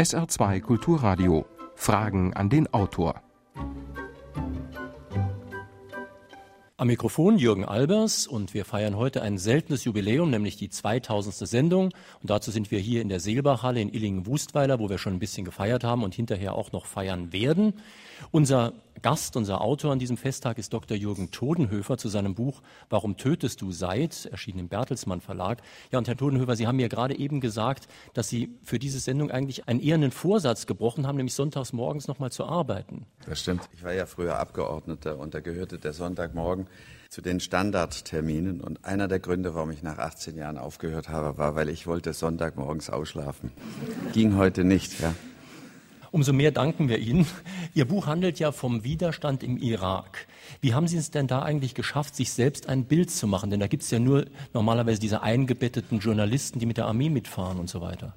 SR2 Kulturradio. Fragen an den Autor. Am Mikrofon Jürgen Albers und wir feiern heute ein seltenes Jubiläum, nämlich die 2000. Sendung. Und dazu sind wir hier in der Seelbachhalle in Illingen-Wustweiler, wo wir schon ein bisschen gefeiert haben und hinterher auch noch feiern werden. Unser Gast, unser Autor an diesem Festtag ist Dr. Jürgen Todenhöfer zu seinem Buch Warum tötest du Seid, erschienen im Bertelsmann Verlag. Ja, und Herr Todenhöfer, Sie haben mir gerade eben gesagt, dass Sie für diese Sendung eigentlich einen ehernen Vorsatz gebrochen haben, nämlich sonntags morgens nochmal zu arbeiten. Das stimmt. Ich war ja früher Abgeordneter und da gehörte der Sonntagmorgen zu den Standardterminen. Und einer der Gründe, warum ich nach 18 Jahren aufgehört habe, war, weil ich wollte Sonntagmorgens ausschlafen. Ging heute nicht, ja. Umso mehr danken wir Ihnen. Ihr Buch handelt ja vom Widerstand im Irak. Wie haben Sie es denn da eigentlich geschafft, sich selbst ein Bild zu machen? Denn da gibt es ja nur normalerweise diese eingebetteten Journalisten, die mit der Armee mitfahren und so weiter.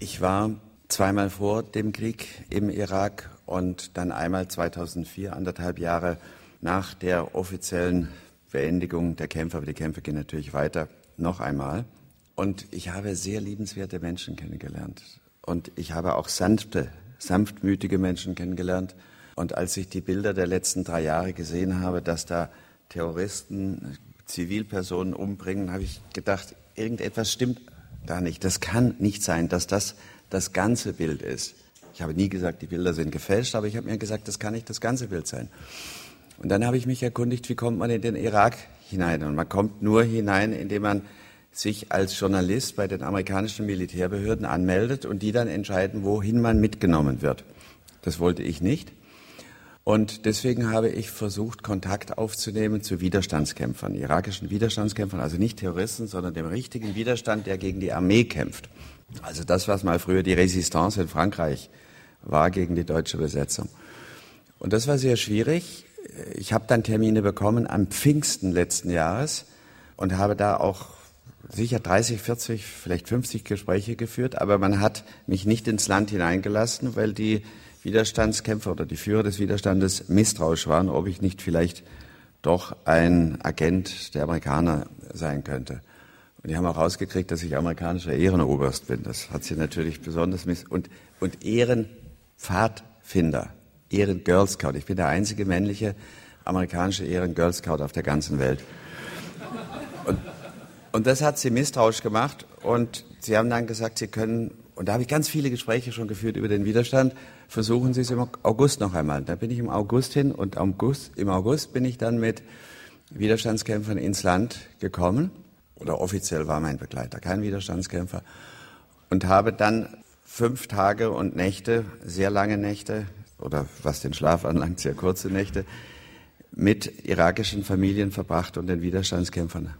Ich war zweimal vor dem Krieg im Irak und dann einmal 2004, anderthalb Jahre nach der offiziellen Beendigung der Kämpfe. Aber die Kämpfe gehen natürlich weiter, noch einmal. Und ich habe sehr liebenswerte Menschen kennengelernt. Und ich habe auch sanfte sanftmütige Menschen kennengelernt. Und als ich die Bilder der letzten drei Jahre gesehen habe, dass da Terroristen Zivilpersonen umbringen, habe ich gedacht, irgendetwas stimmt da nicht. Das kann nicht sein, dass das das ganze Bild ist. Ich habe nie gesagt, die Bilder sind gefälscht, aber ich habe mir gesagt, das kann nicht das ganze Bild sein. Und dann habe ich mich erkundigt, wie kommt man in den Irak hinein? Und man kommt nur hinein, indem man sich als Journalist bei den amerikanischen Militärbehörden anmeldet und die dann entscheiden, wohin man mitgenommen wird. Das wollte ich nicht. Und deswegen habe ich versucht, Kontakt aufzunehmen zu Widerstandskämpfern, irakischen Widerstandskämpfern, also nicht Terroristen, sondern dem richtigen Widerstand, der gegen die Armee kämpft. Also das, was mal früher die Resistance in Frankreich war gegen die deutsche Besetzung. Und das war sehr schwierig. Ich habe dann Termine bekommen am Pfingsten letzten Jahres und habe da auch sicher 30, 40, vielleicht 50 Gespräche geführt, aber man hat mich nicht ins Land hineingelassen, weil die Widerstandskämpfer oder die Führer des Widerstandes misstrauisch waren, ob ich nicht vielleicht doch ein Agent der Amerikaner sein könnte. Und die haben auch rausgekriegt, dass ich amerikanischer Ehrenoberst bin. Das hat sie natürlich besonders miss und, und Ehrenpfadfinder, Ehren-Girl Scout. Ich bin der einzige männliche amerikanische Ehren-Girl Scout auf der ganzen Welt. Und und das hat sie misstrauisch gemacht. Und sie haben dann gesagt, sie können, und da habe ich ganz viele Gespräche schon geführt über den Widerstand, versuchen Sie es im August noch einmal. Da bin ich im August hin und August, im August bin ich dann mit Widerstandskämpfern ins Land gekommen. Oder offiziell war mein Begleiter kein Widerstandskämpfer. Und habe dann fünf Tage und Nächte, sehr lange Nächte, oder was den Schlaf anlangt, sehr kurze Nächte, mit irakischen Familien verbracht und den Widerstandskämpfern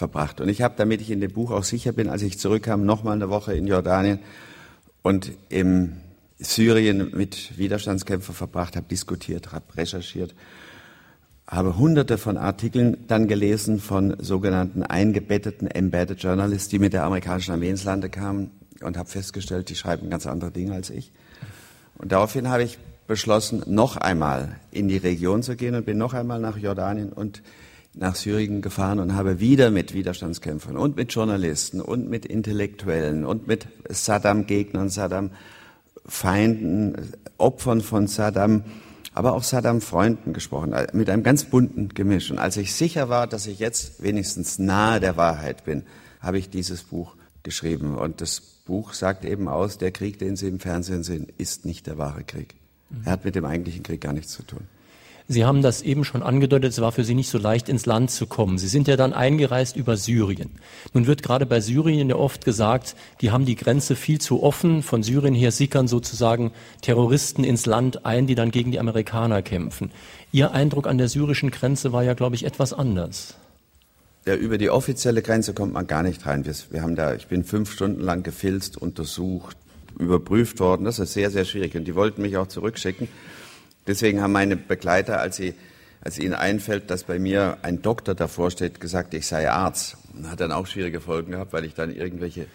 verbracht. Und ich habe, damit ich in dem Buch auch sicher bin, als ich zurückkam, nochmal eine Woche in Jordanien und im Syrien mit Widerstandskämpfern verbracht, habe diskutiert, habe recherchiert, habe hunderte von Artikeln dann gelesen von sogenannten eingebetteten Embedded Journalists, die mit der amerikanischen Armee ins Lande kamen und habe festgestellt, die schreiben ganz andere Dinge als ich. Und daraufhin habe ich beschlossen, noch einmal in die Region zu gehen und bin noch einmal nach Jordanien und nach Syrien gefahren und habe wieder mit Widerstandskämpfern und mit Journalisten und mit Intellektuellen und mit Saddam-Gegnern, Saddam-Feinden, Opfern von Saddam, aber auch Saddam-Freunden gesprochen, äh, mit einem ganz bunten Gemisch. Und als ich sicher war, dass ich jetzt wenigstens nahe der Wahrheit bin, habe ich dieses Buch geschrieben. Und das Buch sagt eben aus, der Krieg, den Sie im Fernsehen sehen, ist nicht der wahre Krieg. Er hat mit dem eigentlichen Krieg gar nichts zu tun. Sie haben das eben schon angedeutet, es war für Sie nicht so leicht ins Land zu kommen. Sie sind ja dann eingereist über Syrien. Nun wird gerade bei Syrien ja oft gesagt, die haben die Grenze viel zu offen. Von Syrien her sickern sozusagen Terroristen ins Land ein, die dann gegen die Amerikaner kämpfen. Ihr Eindruck an der syrischen Grenze war ja, glaube ich, etwas anders. Ja, über die offizielle Grenze kommt man gar nicht rein. Wir, wir haben da, ich bin fünf Stunden lang gefilzt, untersucht, überprüft worden. Das ist sehr, sehr schwierig. Und die wollten mich auch zurückschicken. Deswegen haben meine Begleiter, als, sie, als ihnen einfällt, dass bei mir ein Doktor davor steht, gesagt, ich sei Arzt. Hat dann auch schwierige Folgen gehabt, weil ich dann irgendwelche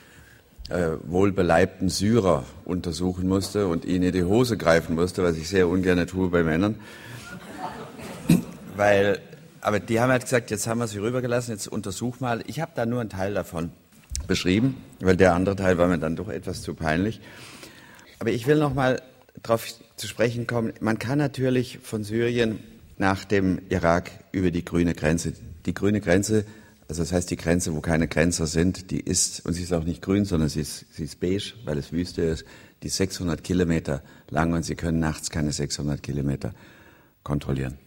äh, wohlbeleibten Syrer untersuchen musste und ihnen in die Hose greifen musste, was ich sehr ungern tue bei Männern. weil, aber die haben halt gesagt, jetzt haben wir sie rübergelassen, jetzt untersuch mal. Ich habe da nur einen Teil davon beschrieben, weil der andere Teil war mir dann doch etwas zu peinlich. Aber ich will noch mal darauf zu sprechen kommen. Man kann natürlich von Syrien nach dem Irak über die grüne Grenze. Die grüne Grenze, also das heißt die Grenze, wo keine Grenzer sind, die ist, und sie ist auch nicht grün, sondern sie ist, sie ist beige, weil es Wüste ist, die ist 600 Kilometer lang und Sie können nachts keine 600 Kilometer kontrollieren.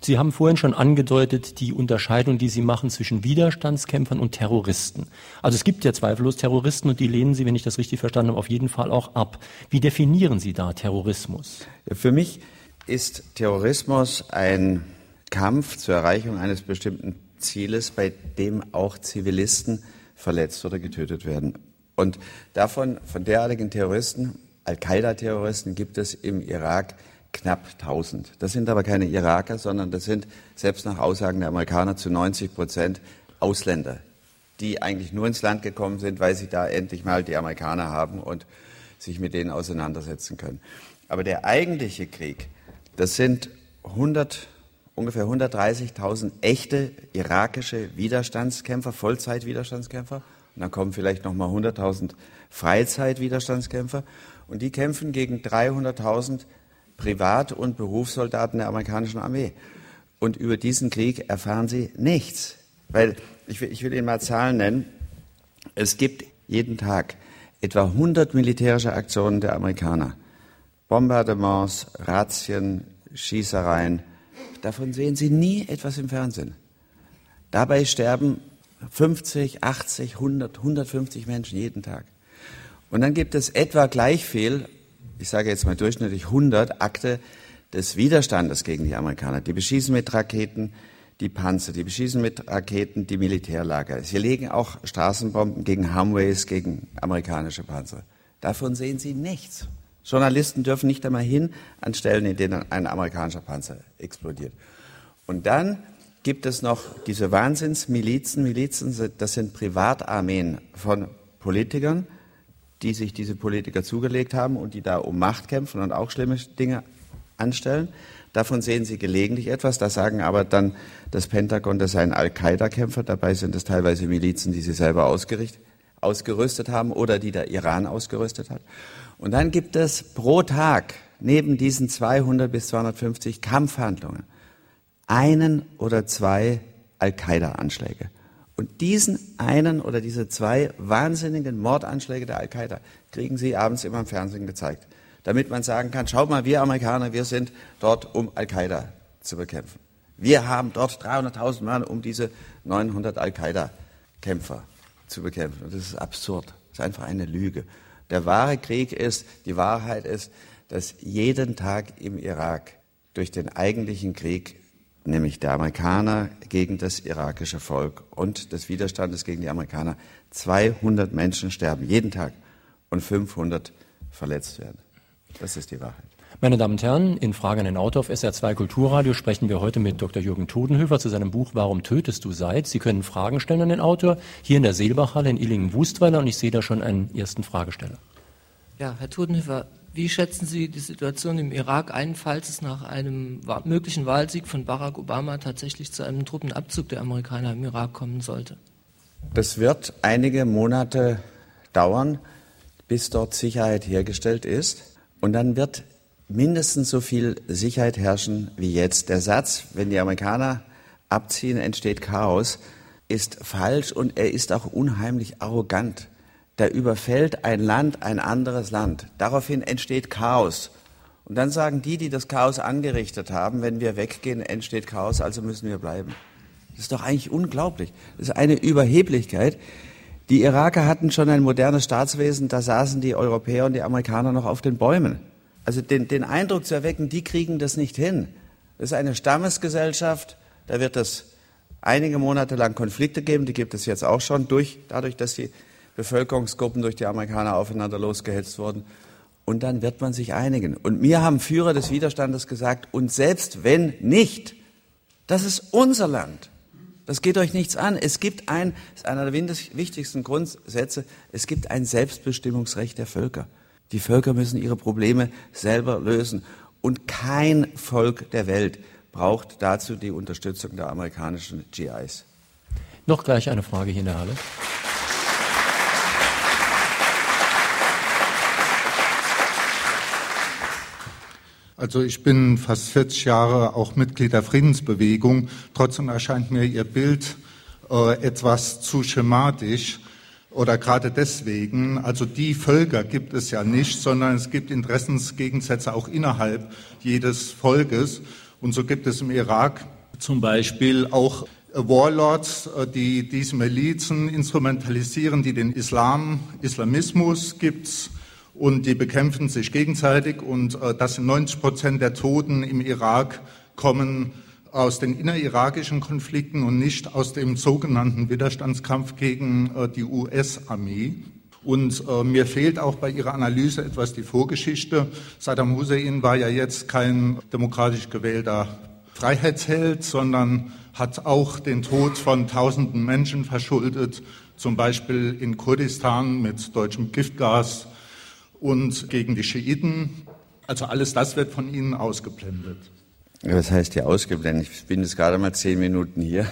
Sie haben vorhin schon angedeutet, die Unterscheidung, die Sie machen zwischen Widerstandskämpfern und Terroristen. Also es gibt ja zweifellos Terroristen und die lehnen Sie, wenn ich das richtig verstanden habe, auf jeden Fall auch ab. Wie definieren Sie da Terrorismus? Für mich ist Terrorismus ein Kampf zur Erreichung eines bestimmten Zieles, bei dem auch Zivilisten verletzt oder getötet werden. Und davon, von derartigen Terroristen, Al-Qaida-Terroristen, gibt es im Irak knapp 1000. Das sind aber keine Iraker, sondern das sind selbst nach Aussagen der Amerikaner zu 90 Prozent Ausländer, die eigentlich nur ins Land gekommen sind, weil sie da endlich mal die Amerikaner haben und sich mit denen auseinandersetzen können. Aber der eigentliche Krieg, das sind 100, ungefähr 130.000 echte irakische Widerstandskämpfer, Vollzeit-Widerstandskämpfer. Und dann kommen vielleicht noch mal 100.000 Freizeit-Widerstandskämpfer. Und die kämpfen gegen 300.000 Privat- und Berufssoldaten der amerikanischen Armee. Und über diesen Krieg erfahren sie nichts. Weil, ich will, ich will Ihnen mal Zahlen nennen. Es gibt jeden Tag etwa 100 militärische Aktionen der Amerikaner. Bombardements, Razzien, Schießereien. Davon sehen Sie nie etwas im Fernsehen. Dabei sterben 50, 80, 100, 150 Menschen jeden Tag. Und dann gibt es etwa gleich viel ich sage jetzt mal durchschnittlich 100 Akte des Widerstandes gegen die Amerikaner. Die beschießen mit Raketen die Panzer, die beschießen mit Raketen die Militärlager. Sie legen auch Straßenbomben gegen Humveys, gegen amerikanische Panzer. Davon sehen Sie nichts. Journalisten dürfen nicht einmal hin an Stellen, in denen ein amerikanischer Panzer explodiert. Und dann gibt es noch diese Wahnsinnsmilizen. Milizen, das sind Privatarmeen von Politikern, die sich diese Politiker zugelegt haben und die da um Macht kämpfen und auch schlimme Dinge anstellen. Davon sehen Sie gelegentlich etwas. Da sagen aber dann das Pentagon, das seien Al-Qaida-Kämpfer. Dabei sind es teilweise Milizen, die sie selber ausgerüstet haben oder die der Iran ausgerüstet hat. Und dann gibt es pro Tag neben diesen 200 bis 250 Kampfhandlungen einen oder zwei Al-Qaida-Anschläge. Und diesen einen oder diese zwei wahnsinnigen Mordanschläge der Al-Qaida kriegen sie abends immer im Fernsehen gezeigt, damit man sagen kann, schaut mal, wir Amerikaner, wir sind dort, um Al-Qaida zu bekämpfen. Wir haben dort 300.000 Mann, um diese 900 Al-Qaida-Kämpfer zu bekämpfen. Und das ist absurd. Das ist einfach eine Lüge. Der wahre Krieg ist, die Wahrheit ist, dass jeden Tag im Irak durch den eigentlichen Krieg nämlich der Amerikaner gegen das irakische Volk und des Widerstandes gegen die Amerikaner 200 Menschen sterben jeden Tag und 500 verletzt werden. Das ist die Wahrheit. Meine Damen und Herren, in Frage an den Autor auf SR2 Kulturradio sprechen wir heute mit Dr. Jürgen Todenhöfer zu seinem Buch Warum tötest du Seid? Sie können Fragen stellen an den Autor hier in der Seelbachhalle in Illingen-Wustweiler und ich sehe da schon einen ersten Fragesteller. Ja, Herr Todenhöfer, wie schätzen Sie die Situation im Irak ein, falls es nach einem möglichen Wahlsieg von Barack Obama tatsächlich zu einem Truppenabzug der Amerikaner im Irak kommen sollte? Das wird einige Monate dauern, bis dort Sicherheit hergestellt ist. Und dann wird mindestens so viel Sicherheit herrschen wie jetzt. Der Satz, wenn die Amerikaner abziehen, entsteht Chaos, ist falsch und er ist auch unheimlich arrogant da überfällt ein Land ein anderes Land. Daraufhin entsteht Chaos. Und dann sagen die, die das Chaos angerichtet haben, wenn wir weggehen, entsteht Chaos, also müssen wir bleiben. Das ist doch eigentlich unglaublich. Das ist eine Überheblichkeit. Die Iraker hatten schon ein modernes Staatswesen, da saßen die Europäer und die Amerikaner noch auf den Bäumen. Also den, den Eindruck zu erwecken, die kriegen das nicht hin. Das ist eine Stammesgesellschaft, da wird es einige Monate lang Konflikte geben, die gibt es jetzt auch schon, durch, dadurch, dass die Bevölkerungsgruppen durch die Amerikaner aufeinander losgehetzt wurden. Und dann wird man sich einigen. Und mir haben Führer des Widerstandes gesagt, und selbst wenn nicht, das ist unser Land. Das geht euch nichts an. Es gibt ein, das ist einer der wichtigsten Grundsätze, es gibt ein Selbstbestimmungsrecht der Völker. Die Völker müssen ihre Probleme selber lösen. Und kein Volk der Welt braucht dazu die Unterstützung der amerikanischen GIs. Noch gleich eine Frage hier in der Halle. Also ich bin fast 40 Jahre auch Mitglied der Friedensbewegung. Trotzdem erscheint mir Ihr Bild äh, etwas zu schematisch oder gerade deswegen. Also die Völker gibt es ja nicht, sondern es gibt Interessensgegensätze auch innerhalb jedes Volkes. Und so gibt es im Irak zum Beispiel auch Warlords, äh, die diese Milizen instrumentalisieren, die den Islam, Islamismus gibt's und die bekämpfen sich gegenseitig und äh, das sind 90 Prozent der Toten im Irak kommen aus den innerirakischen Konflikten und nicht aus dem sogenannten Widerstandskampf gegen äh, die US-Armee. Und äh, mir fehlt auch bei Ihrer Analyse etwas die Vorgeschichte. Saddam Hussein war ja jetzt kein demokratisch gewählter Freiheitsheld, sondern hat auch den Tod von tausenden Menschen verschuldet, zum Beispiel in Kurdistan mit deutschem Giftgas und gegen die Schiiten. Also alles das wird von Ihnen ausgeblendet. Was heißt hier ausgeblendet? Ich bin jetzt gerade mal zehn Minuten hier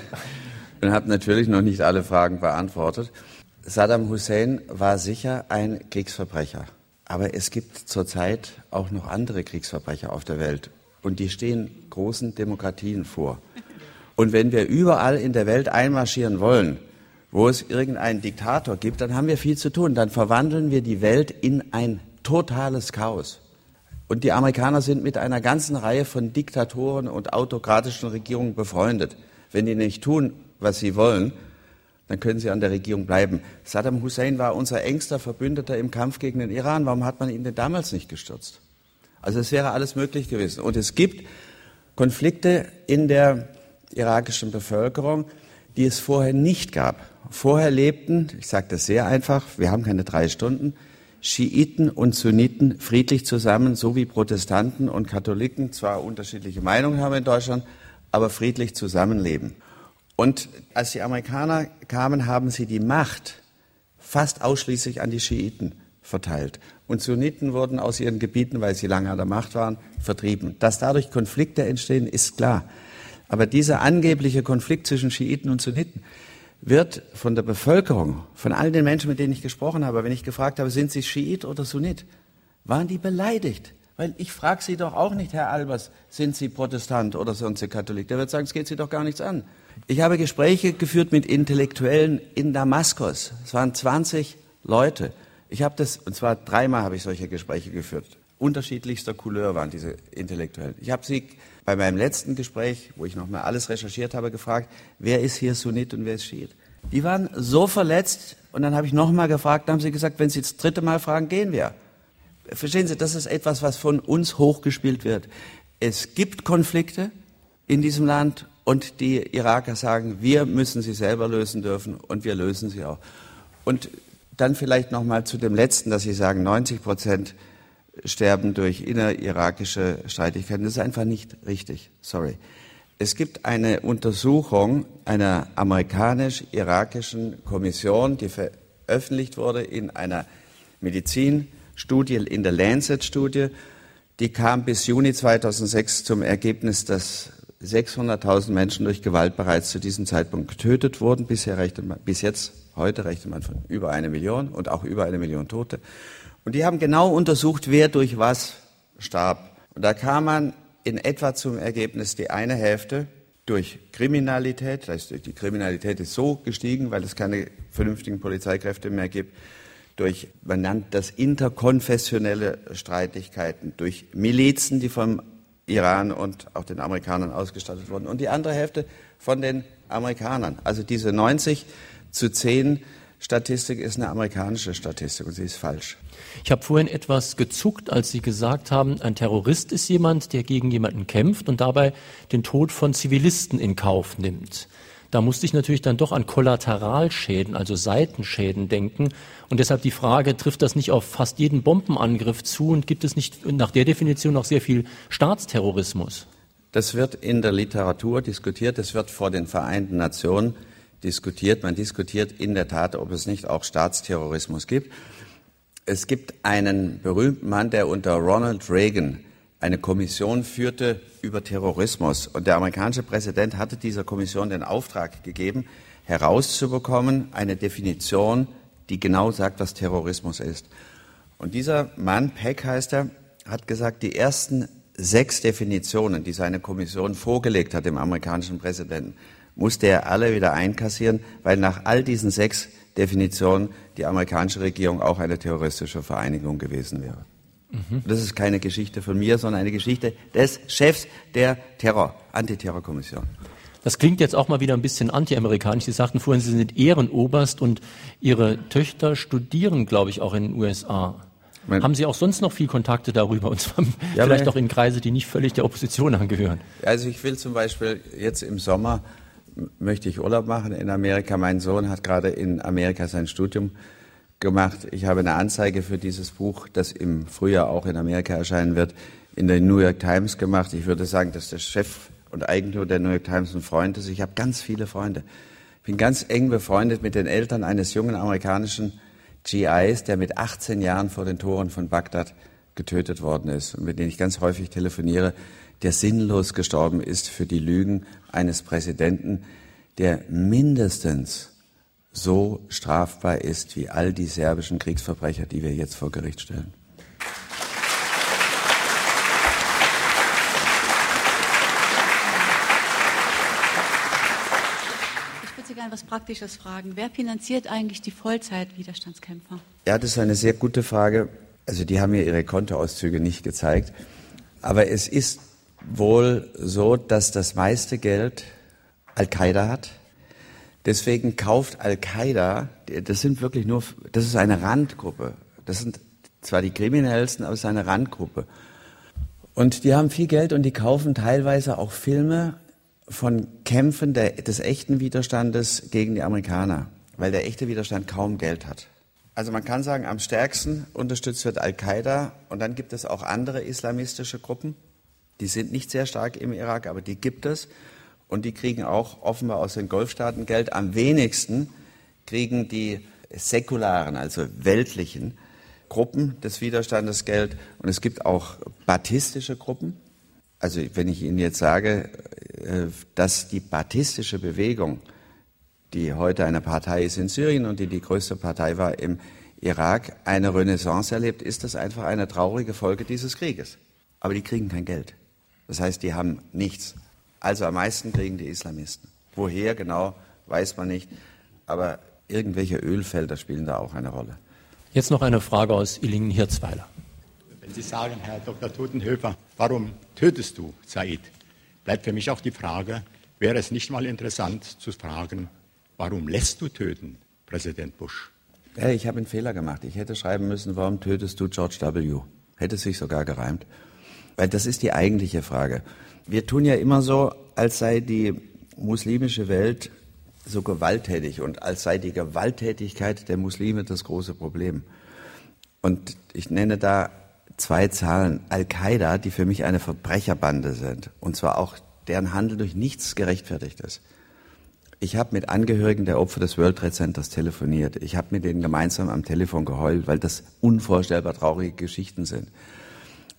und habe natürlich noch nicht alle Fragen beantwortet. Saddam Hussein war sicher ein Kriegsverbrecher. Aber es gibt zurzeit auch noch andere Kriegsverbrecher auf der Welt. Und die stehen großen Demokratien vor. Und wenn wir überall in der Welt einmarschieren wollen, wo es irgendeinen Diktator gibt, dann haben wir viel zu tun. Dann verwandeln wir die Welt in ein totales Chaos. Und die Amerikaner sind mit einer ganzen Reihe von Diktatoren und autokratischen Regierungen befreundet. Wenn die nicht tun, was sie wollen, dann können sie an der Regierung bleiben. Saddam Hussein war unser engster Verbündeter im Kampf gegen den Iran. Warum hat man ihn denn damals nicht gestürzt? Also es wäre alles möglich gewesen. Und es gibt Konflikte in der irakischen Bevölkerung, die es vorher nicht gab. Vorher lebten, ich sage das sehr einfach, wir haben keine drei Stunden, Schiiten und Sunniten friedlich zusammen, so wie Protestanten und Katholiken zwar unterschiedliche Meinungen haben in Deutschland, aber friedlich zusammenleben. Und als die Amerikaner kamen, haben sie die Macht fast ausschließlich an die Schiiten verteilt. Und Sunniten wurden aus ihren Gebieten, weil sie lange an der Macht waren, vertrieben. Dass dadurch Konflikte entstehen, ist klar. Aber dieser angebliche Konflikt zwischen Schiiten und Sunniten wird von der Bevölkerung, von all den Menschen, mit denen ich gesprochen habe, wenn ich gefragt habe, sind Sie Schiit oder Sunnit, waren die beleidigt. Weil ich frage Sie doch auch nicht, Herr Albers, sind Sie Protestant oder sind Katholik? Der wird sagen, es geht Sie doch gar nichts an. Ich habe Gespräche geführt mit Intellektuellen in Damaskus. Es waren 20 Leute. Ich habe das, und zwar dreimal habe ich solche Gespräche geführt. Unterschiedlichster Couleur waren diese Intellektuellen. Ich habe sie bei meinem letzten Gespräch, wo ich nochmal alles recherchiert habe, gefragt, wer ist hier Sunnit und wer ist Schiit? Die waren so verletzt und dann habe ich nochmal gefragt, dann haben sie gesagt, wenn Sie das dritte Mal fragen, gehen wir. Verstehen Sie, das ist etwas, was von uns hochgespielt wird. Es gibt Konflikte in diesem Land und die Iraker sagen, wir müssen sie selber lösen dürfen und wir lösen sie auch. Und dann vielleicht nochmal zu dem letzten, dass Sie sagen, 90 Prozent sterben durch innerirakische Streitigkeiten. Das ist einfach nicht richtig. Sorry. Es gibt eine Untersuchung einer amerikanisch-irakischen Kommission, die veröffentlicht wurde in einer Medizinstudie, in der Lancet-Studie. Die kam bis Juni 2006 zum Ergebnis, dass 600.000 Menschen durch Gewalt bereits zu diesem Zeitpunkt getötet wurden. Bisher rechnet man, bis jetzt, heute rechnet man von über eine Million und auch über eine Million Tote. Und die haben genau untersucht, wer durch was starb. Und da kam man in etwa zum Ergebnis, die eine Hälfte durch Kriminalität, das heißt, die Kriminalität ist so gestiegen, weil es keine vernünftigen Polizeikräfte mehr gibt, durch, man nennt das interkonfessionelle Streitigkeiten, durch Milizen, die vom Iran und auch den Amerikanern ausgestattet wurden, und die andere Hälfte von den Amerikanern. Also diese 90 zu 10 Statistik ist eine amerikanische Statistik und sie ist falsch. Ich habe vorhin etwas gezuckt, als Sie gesagt haben, ein Terrorist ist jemand, der gegen jemanden kämpft und dabei den Tod von Zivilisten in Kauf nimmt. Da musste ich natürlich dann doch an Kollateralschäden, also Seitenschäden denken. Und deshalb die Frage, trifft das nicht auf fast jeden Bombenangriff zu und gibt es nicht nach der Definition noch sehr viel Staatsterrorismus? Das wird in der Literatur diskutiert, das wird vor den Vereinten Nationen diskutiert. Man diskutiert in der Tat, ob es nicht auch Staatsterrorismus gibt. Es gibt einen berühmten Mann, der unter Ronald Reagan eine Kommission führte über Terrorismus. Und der amerikanische Präsident hatte dieser Kommission den Auftrag gegeben, herauszubekommen, eine Definition, die genau sagt, was Terrorismus ist. Und dieser Mann, Peck heißt er, hat gesagt, die ersten sechs Definitionen, die seine Kommission vorgelegt hat dem amerikanischen Präsidenten, musste er alle wieder einkassieren, weil nach all diesen sechs Definitionen die amerikanische Regierung auch eine terroristische Vereinigung gewesen wäre. Mhm. Das ist keine Geschichte von mir, sondern eine Geschichte des Chefs der Terror, Antiterrorkommission. Das klingt jetzt auch mal wieder ein bisschen anti-amerikanisch. Sie sagten vorhin, Sie sind Ehrenoberst und Ihre Töchter studieren, glaube ich, auch in den USA. Mein Haben Sie auch sonst noch viel Kontakte darüber, und zwar ja, vielleicht auch in Kreise, die nicht völlig der Opposition angehören? Also ich will zum Beispiel jetzt im Sommer möchte ich Urlaub machen in Amerika. Mein Sohn hat gerade in Amerika sein Studium gemacht. Ich habe eine Anzeige für dieses Buch, das im Frühjahr auch in Amerika erscheinen wird, in der New York Times gemacht. Ich würde sagen, dass der Chef und Eigentümer der New York Times ein Freund ist. Ich habe ganz viele Freunde. Ich bin ganz eng befreundet mit den Eltern eines jungen amerikanischen GIs, der mit 18 Jahren vor den Toren von Bagdad getötet worden ist und mit denen ich ganz häufig telefoniere, der sinnlos gestorben ist für die Lügen eines Präsidenten, der mindestens so strafbar ist wie all die serbischen Kriegsverbrecher, die wir jetzt vor Gericht stellen. was Praktisches fragen. Wer finanziert eigentlich die Vollzeit-Widerstandskämpfer? Ja, das ist eine sehr gute Frage. Also die haben mir ihre Kontoauszüge nicht gezeigt. Aber es ist wohl so, dass das meiste Geld Al-Qaida hat. Deswegen kauft Al-Qaida, das sind wirklich nur, das ist eine Randgruppe. Das sind zwar die kriminellsten, aber es ist eine Randgruppe. Und die haben viel Geld und die kaufen teilweise auch Filme von Kämpfen der, des echten Widerstandes gegen die Amerikaner, weil der echte Widerstand kaum Geld hat. Also man kann sagen, am stärksten unterstützt wird Al-Qaida und dann gibt es auch andere islamistische Gruppen. Die sind nicht sehr stark im Irak, aber die gibt es und die kriegen auch offenbar aus den Golfstaaten Geld. Am wenigsten kriegen die säkularen, also weltlichen Gruppen des Widerstandes Geld und es gibt auch baptistische Gruppen. Also wenn ich Ihnen jetzt sage, äh, dass die Baptistische Bewegung, die heute eine Partei ist in Syrien und die die größte Partei war im Irak, eine Renaissance erlebt, ist das einfach eine traurige Folge dieses Krieges. Aber die kriegen kein Geld. Das heißt, die haben nichts. Also am meisten kriegen die Islamisten. Woher genau, weiß man nicht. Aber irgendwelche Ölfelder spielen da auch eine Rolle. Jetzt noch eine Frage aus Illingen-Hirzweiler. Wenn Sie sagen, Herr Dr. Totenhöfer, warum tötest du Said? bleibt für mich auch die Frage, wäre es nicht mal interessant zu fragen, warum lässt du töten, Präsident Bush? Ja, ich habe einen Fehler gemacht. Ich hätte schreiben müssen, warum tötest du George W.? Hätte sich sogar gereimt. Weil das ist die eigentliche Frage. Wir tun ja immer so, als sei die muslimische Welt so gewalttätig und als sei die Gewalttätigkeit der Muslime das große Problem. Und ich nenne da zwei Zahlen. Al-Qaida, die für mich eine Verbrecherbande sind, und zwar auch deren Handel durch nichts gerechtfertigt ist. Ich habe mit Angehörigen der Opfer des World Trade Centers telefoniert. Ich habe mit denen gemeinsam am Telefon geheult, weil das unvorstellbar traurige Geschichten sind.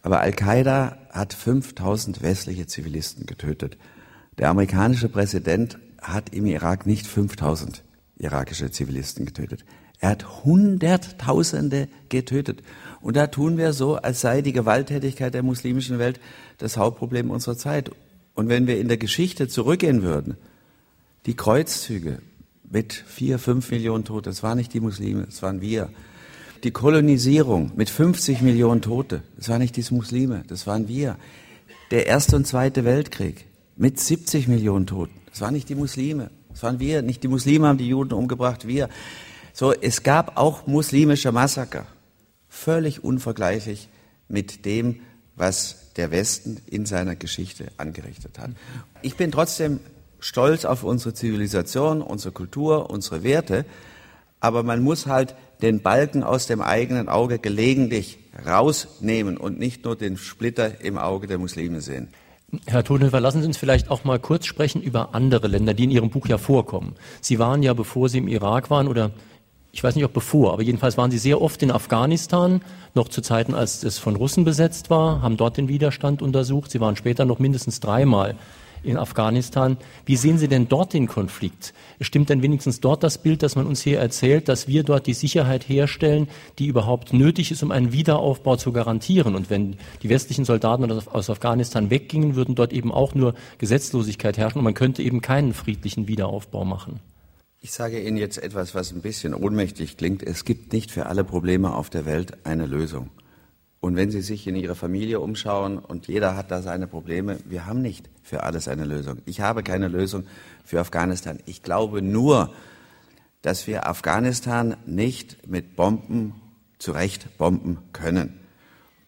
Aber Al-Qaida hat 5000 westliche Zivilisten getötet. Der amerikanische Präsident hat im Irak nicht 5000 irakische Zivilisten getötet. Er hat Hunderttausende getötet. Und da tun wir so, als sei die Gewalttätigkeit der muslimischen Welt das Hauptproblem unserer Zeit. Und wenn wir in der Geschichte zurückgehen würden, die Kreuzzüge mit vier, fünf Millionen Tote, das waren nicht die Muslime, das waren wir. Die Kolonisierung mit 50 Millionen Tote, das waren nicht die Muslime, das waren wir. Der Erste und Zweite Weltkrieg mit 70 Millionen Toten, das waren nicht die Muslime, das waren wir. Nicht die Muslime haben die Juden umgebracht, wir. So, es gab auch muslimische Massaker völlig unvergleichlich mit dem, was der Westen in seiner Geschichte angerichtet hat. Ich bin trotzdem stolz auf unsere Zivilisation, unsere Kultur, unsere Werte, aber man muss halt den Balken aus dem eigenen Auge gelegentlich rausnehmen und nicht nur den Splitter im Auge der Muslime sehen. Herr Todenhöfer, lassen Sie uns vielleicht auch mal kurz sprechen über andere Länder, die in Ihrem Buch ja vorkommen. Sie waren ja, bevor Sie im Irak waren oder ich weiß nicht, ob bevor, aber jedenfalls waren sie sehr oft in Afghanistan, noch zu Zeiten, als es von Russen besetzt war, haben dort den Widerstand untersucht. Sie waren später noch mindestens dreimal in Afghanistan. Wie sehen Sie denn dort den Konflikt? Stimmt denn wenigstens dort das Bild, das man uns hier erzählt, dass wir dort die Sicherheit herstellen, die überhaupt nötig ist, um einen Wiederaufbau zu garantieren? Und wenn die westlichen Soldaten aus Afghanistan weggingen, würden dort eben auch nur Gesetzlosigkeit herrschen und man könnte eben keinen friedlichen Wiederaufbau machen. Ich sage Ihnen jetzt etwas, was ein bisschen ohnmächtig klingt. Es gibt nicht für alle Probleme auf der Welt eine Lösung. Und wenn Sie sich in Ihrer Familie umschauen und jeder hat da seine Probleme, wir haben nicht für alles eine Lösung. Ich habe keine Lösung für Afghanistan. Ich glaube nur, dass wir Afghanistan nicht mit Bomben zurecht bomben können.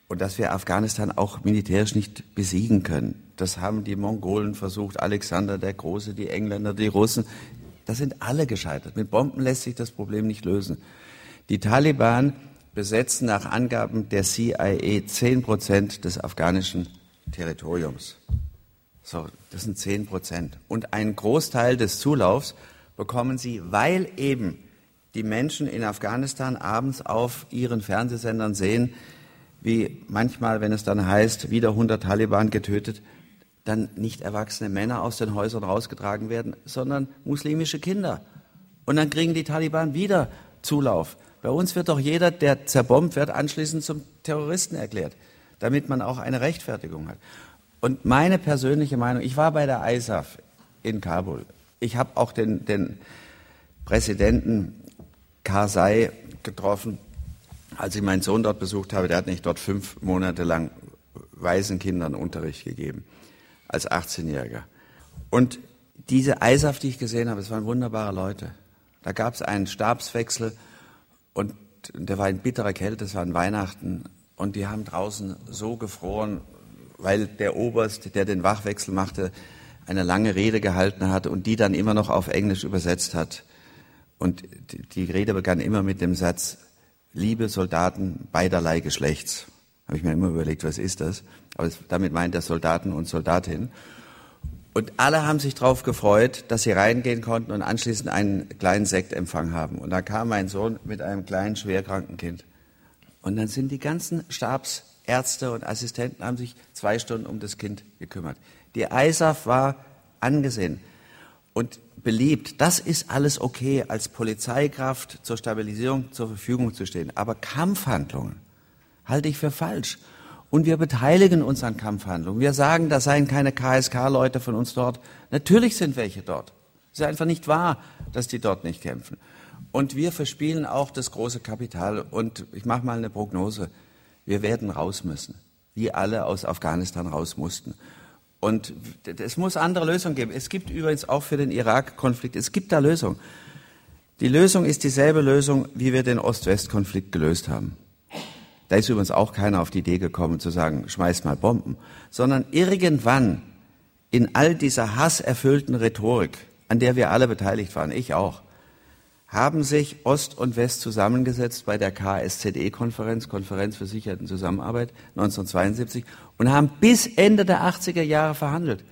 Und dass wir Afghanistan auch militärisch nicht besiegen können. Das haben die Mongolen versucht, Alexander der Große, die Engländer, die Russen. Das sind alle gescheitert. Mit Bomben lässt sich das Problem nicht lösen. Die Taliban besetzen nach Angaben der CIA zehn Prozent des afghanischen Territoriums. So, das sind zehn Prozent. Und einen Großteil des Zulaufs bekommen sie, weil eben die Menschen in Afghanistan abends auf ihren Fernsehsendern sehen, wie manchmal, wenn es dann heißt, wieder 100 Taliban getötet, dann nicht erwachsene Männer aus den Häusern rausgetragen werden, sondern muslimische Kinder. Und dann kriegen die Taliban wieder Zulauf. Bei uns wird doch jeder, der zerbombt wird, anschließend zum Terroristen erklärt, damit man auch eine Rechtfertigung hat. Und meine persönliche Meinung, ich war bei der ISAF in Kabul. Ich habe auch den, den Präsidenten Karzai getroffen, als ich meinen Sohn dort besucht habe. Der hat nicht dort fünf Monate lang Waisenkindern Unterricht gegeben als 18-Jähriger. Und diese Eishaft, die ich gesehen habe, es waren wunderbare Leute. Da gab es einen Stabswechsel und der war in bitterer Kälte, es war an Weihnachten und die haben draußen so gefroren, weil der Oberst, der den Wachwechsel machte, eine lange Rede gehalten hat und die dann immer noch auf Englisch übersetzt hat. Und die Rede begann immer mit dem Satz, liebe Soldaten beiderlei Geschlechts. Habe ich mir immer überlegt, was ist das? Aber damit meint er Soldaten und Soldatinnen. Und alle haben sich darauf gefreut, dass sie reingehen konnten und anschließend einen kleinen Sektempfang haben. Und da kam mein Sohn mit einem kleinen, schwerkranken Kind. Und dann sind die ganzen Stabsärzte und Assistenten haben sich zwei Stunden um das Kind gekümmert. Die ISAF war angesehen und beliebt. Das ist alles okay, als Polizeikraft zur Stabilisierung zur Verfügung zu stehen. Aber Kampfhandlungen halte ich für falsch. Und wir beteiligen uns an Kampfhandlungen. Wir sagen, da seien keine KSK-Leute von uns dort. Natürlich sind welche dort. Es ist einfach nicht wahr, dass die dort nicht kämpfen. Und wir verspielen auch das große Kapital. Und ich mache mal eine Prognose. Wir werden raus müssen, wie alle aus Afghanistan raus mussten. Und es muss andere Lösungen geben. Es gibt übrigens auch für den Irak-Konflikt, es gibt da Lösungen. Die Lösung ist dieselbe Lösung, wie wir den Ost-West-Konflikt gelöst haben. Da ist übrigens auch keiner auf die Idee gekommen zu sagen, schmeiß mal Bomben, sondern irgendwann in all dieser hasserfüllten Rhetorik, an der wir alle beteiligt waren, ich auch, haben sich Ost und West zusammengesetzt bei der KSZE-Konferenz, Konferenz für Sicherheit Zusammenarbeit 1972 und haben bis Ende der 80er Jahre verhandelt.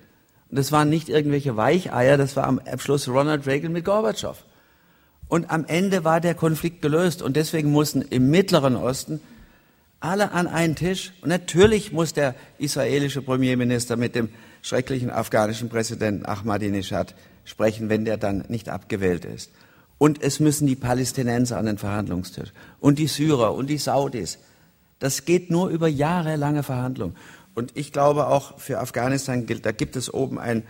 Und das waren nicht irgendwelche Weicheier, das war am Abschluss Ronald Reagan mit Gorbatschow. Und am Ende war der Konflikt gelöst und deswegen mussten im Mittleren Osten alle an einen Tisch. Und natürlich muss der israelische Premierminister mit dem schrecklichen afghanischen Präsidenten Ahmadinejad sprechen, wenn der dann nicht abgewählt ist. Und es müssen die Palästinenser an den Verhandlungstisch und die Syrer und die Saudis. Das geht nur über jahrelange Verhandlungen. Und ich glaube auch für Afghanistan gilt, da gibt es oben ein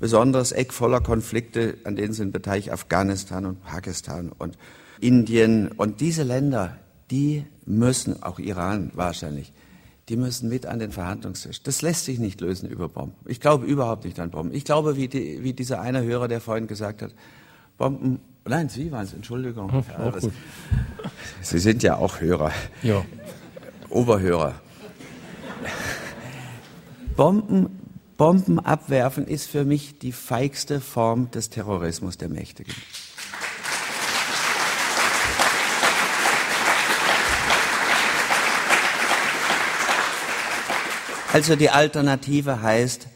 besonderes Eck voller Konflikte, an denen sind beteiligt Afghanistan und Pakistan und Indien. Und diese Länder, die müssen, auch Iran wahrscheinlich, die müssen mit an den Verhandlungstisch. Das lässt sich nicht lösen über Bomben. Ich glaube überhaupt nicht an Bomben. Ich glaube, wie, die, wie dieser eine Hörer, der vorhin gesagt hat, Bomben, nein, Sie waren es, Entschuldigung. Hm, ja, das, Sie sind ja auch Hörer. Ja. Oberhörer. Bomben, Bomben abwerfen ist für mich die feigste Form des Terrorismus der Mächtigen. Also die Alternative heißt,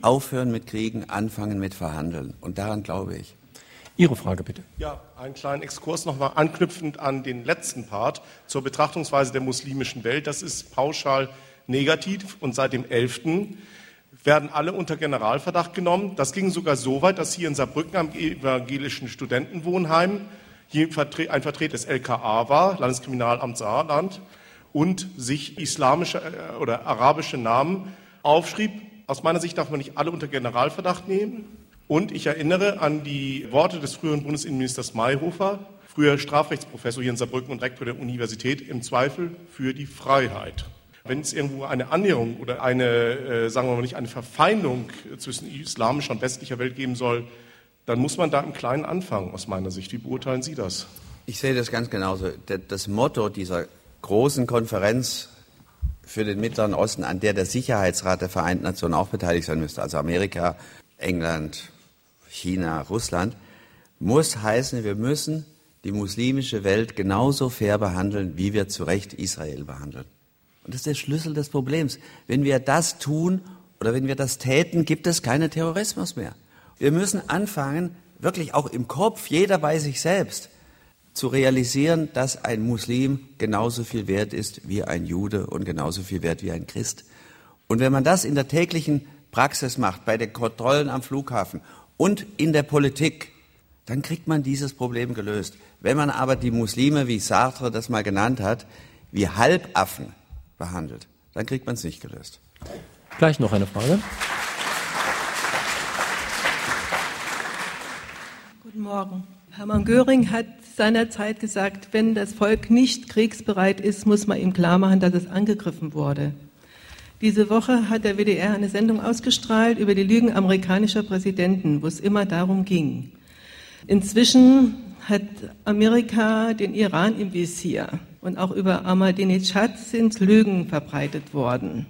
aufhören mit Kriegen, anfangen mit Verhandeln. Und daran glaube ich. Ihre Frage bitte. Ja, einen kleinen Exkurs nochmal anknüpfend an den letzten Part zur Betrachtungsweise der muslimischen Welt. Das ist pauschal negativ und seit dem 11. werden alle unter Generalverdacht genommen. Das ging sogar so weit, dass hier in Saarbrücken am evangelischen Studentenwohnheim hier ein Vertreter des LKA war, Landeskriminalamt Saarland, und sich islamische äh, oder arabische Namen aufschrieb. Aus meiner Sicht darf man nicht alle unter Generalverdacht nehmen. Und ich erinnere an die Worte des früheren Bundesinnenministers Mayhofer, früher Strafrechtsprofessor hier in Saarbrücken und Rektor der Universität, im Zweifel für die Freiheit. Wenn es irgendwo eine Annäherung oder eine, äh, sagen wir mal nicht, eine Verfeindung zwischen islamischer und westlicher Welt geben soll, dann muss man da im Kleinen anfangen, aus meiner Sicht. Wie beurteilen Sie das? Ich sehe das ganz genauso. Das Motto dieser großen Konferenz für den Mittleren Osten, an der der Sicherheitsrat der Vereinten Nationen auch beteiligt sein müsste, also Amerika, England, China, Russland, muss heißen, wir müssen die muslimische Welt genauso fair behandeln, wie wir zu Recht Israel behandeln. Und das ist der Schlüssel des Problems. Wenn wir das tun oder wenn wir das täten, gibt es keinen Terrorismus mehr. Wir müssen anfangen, wirklich auch im Kopf, jeder bei sich selbst, zu realisieren, dass ein Muslim genauso viel wert ist wie ein Jude und genauso viel wert wie ein Christ. Und wenn man das in der täglichen Praxis macht, bei den Kontrollen am Flughafen und in der Politik, dann kriegt man dieses Problem gelöst. Wenn man aber die Muslime, wie Sartre das mal genannt hat, wie Halbaffen behandelt, dann kriegt man es nicht gelöst. Gleich noch eine Frage. Guten Morgen. Hermann Göring hat seinerzeit gesagt, wenn das Volk nicht kriegsbereit ist, muss man ihm klar machen, dass es angegriffen wurde. Diese Woche hat der WDR eine Sendung ausgestrahlt über die Lügen amerikanischer Präsidenten, wo es immer darum ging. Inzwischen hat Amerika den Iran im Visier und auch über Ahmadinejad sind Lügen verbreitet worden.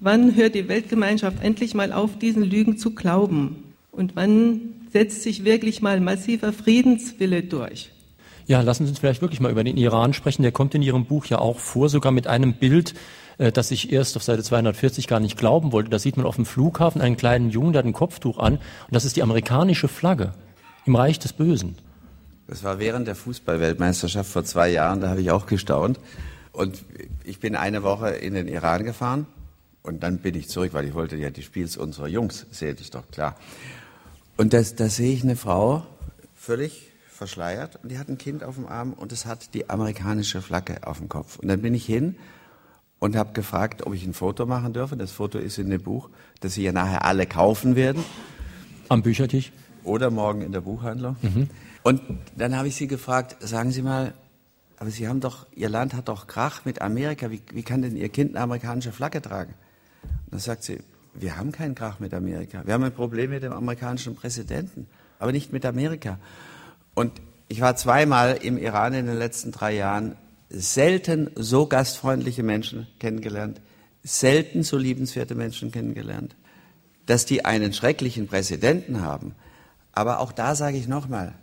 Wann hört die Weltgemeinschaft endlich mal auf, diesen Lügen zu glauben? Und wann setzt sich wirklich mal massiver Friedenswille durch? Ja, lassen Sie uns vielleicht wirklich mal über den Iran sprechen. Der kommt in Ihrem Buch ja auch vor, sogar mit einem Bild, äh, das ich erst auf Seite 240 gar nicht glauben wollte. Da sieht man auf dem Flughafen einen kleinen Jungen, der hat ein Kopftuch an. Und das ist die amerikanische Flagge im Reich des Bösen. Das war während der Fußballweltmeisterschaft vor zwei Jahren, da habe ich auch gestaunt. Und ich bin eine Woche in den Iran gefahren und dann bin ich zurück, weil ich wollte ja die Spiels unserer Jungs sehen, ist doch klar. Und da sehe ich eine Frau, völlig verschleiert, und die hat ein Kind auf dem Arm und es hat die amerikanische Flagge auf dem Kopf. Und dann bin ich hin und habe gefragt, ob ich ein Foto machen dürfe. Das Foto ist in dem Buch, das Sie ja nachher alle kaufen werden. Am Büchertisch? Oder morgen in der Buchhandlung. Mhm. Und dann habe ich sie gefragt, sagen Sie mal, aber Sie haben doch, Ihr Land hat doch Krach mit Amerika, wie, wie kann denn Ihr Kind eine amerikanische Flagge tragen? Und dann sagt sie, wir haben keinen Krach mit Amerika. Wir haben ein Problem mit dem amerikanischen Präsidenten, aber nicht mit Amerika. Und ich war zweimal im Iran in den letzten drei Jahren, selten so gastfreundliche Menschen kennengelernt, selten so liebenswerte Menschen kennengelernt. Dass die einen schrecklichen Präsidenten haben, aber auch da sage ich nochmal,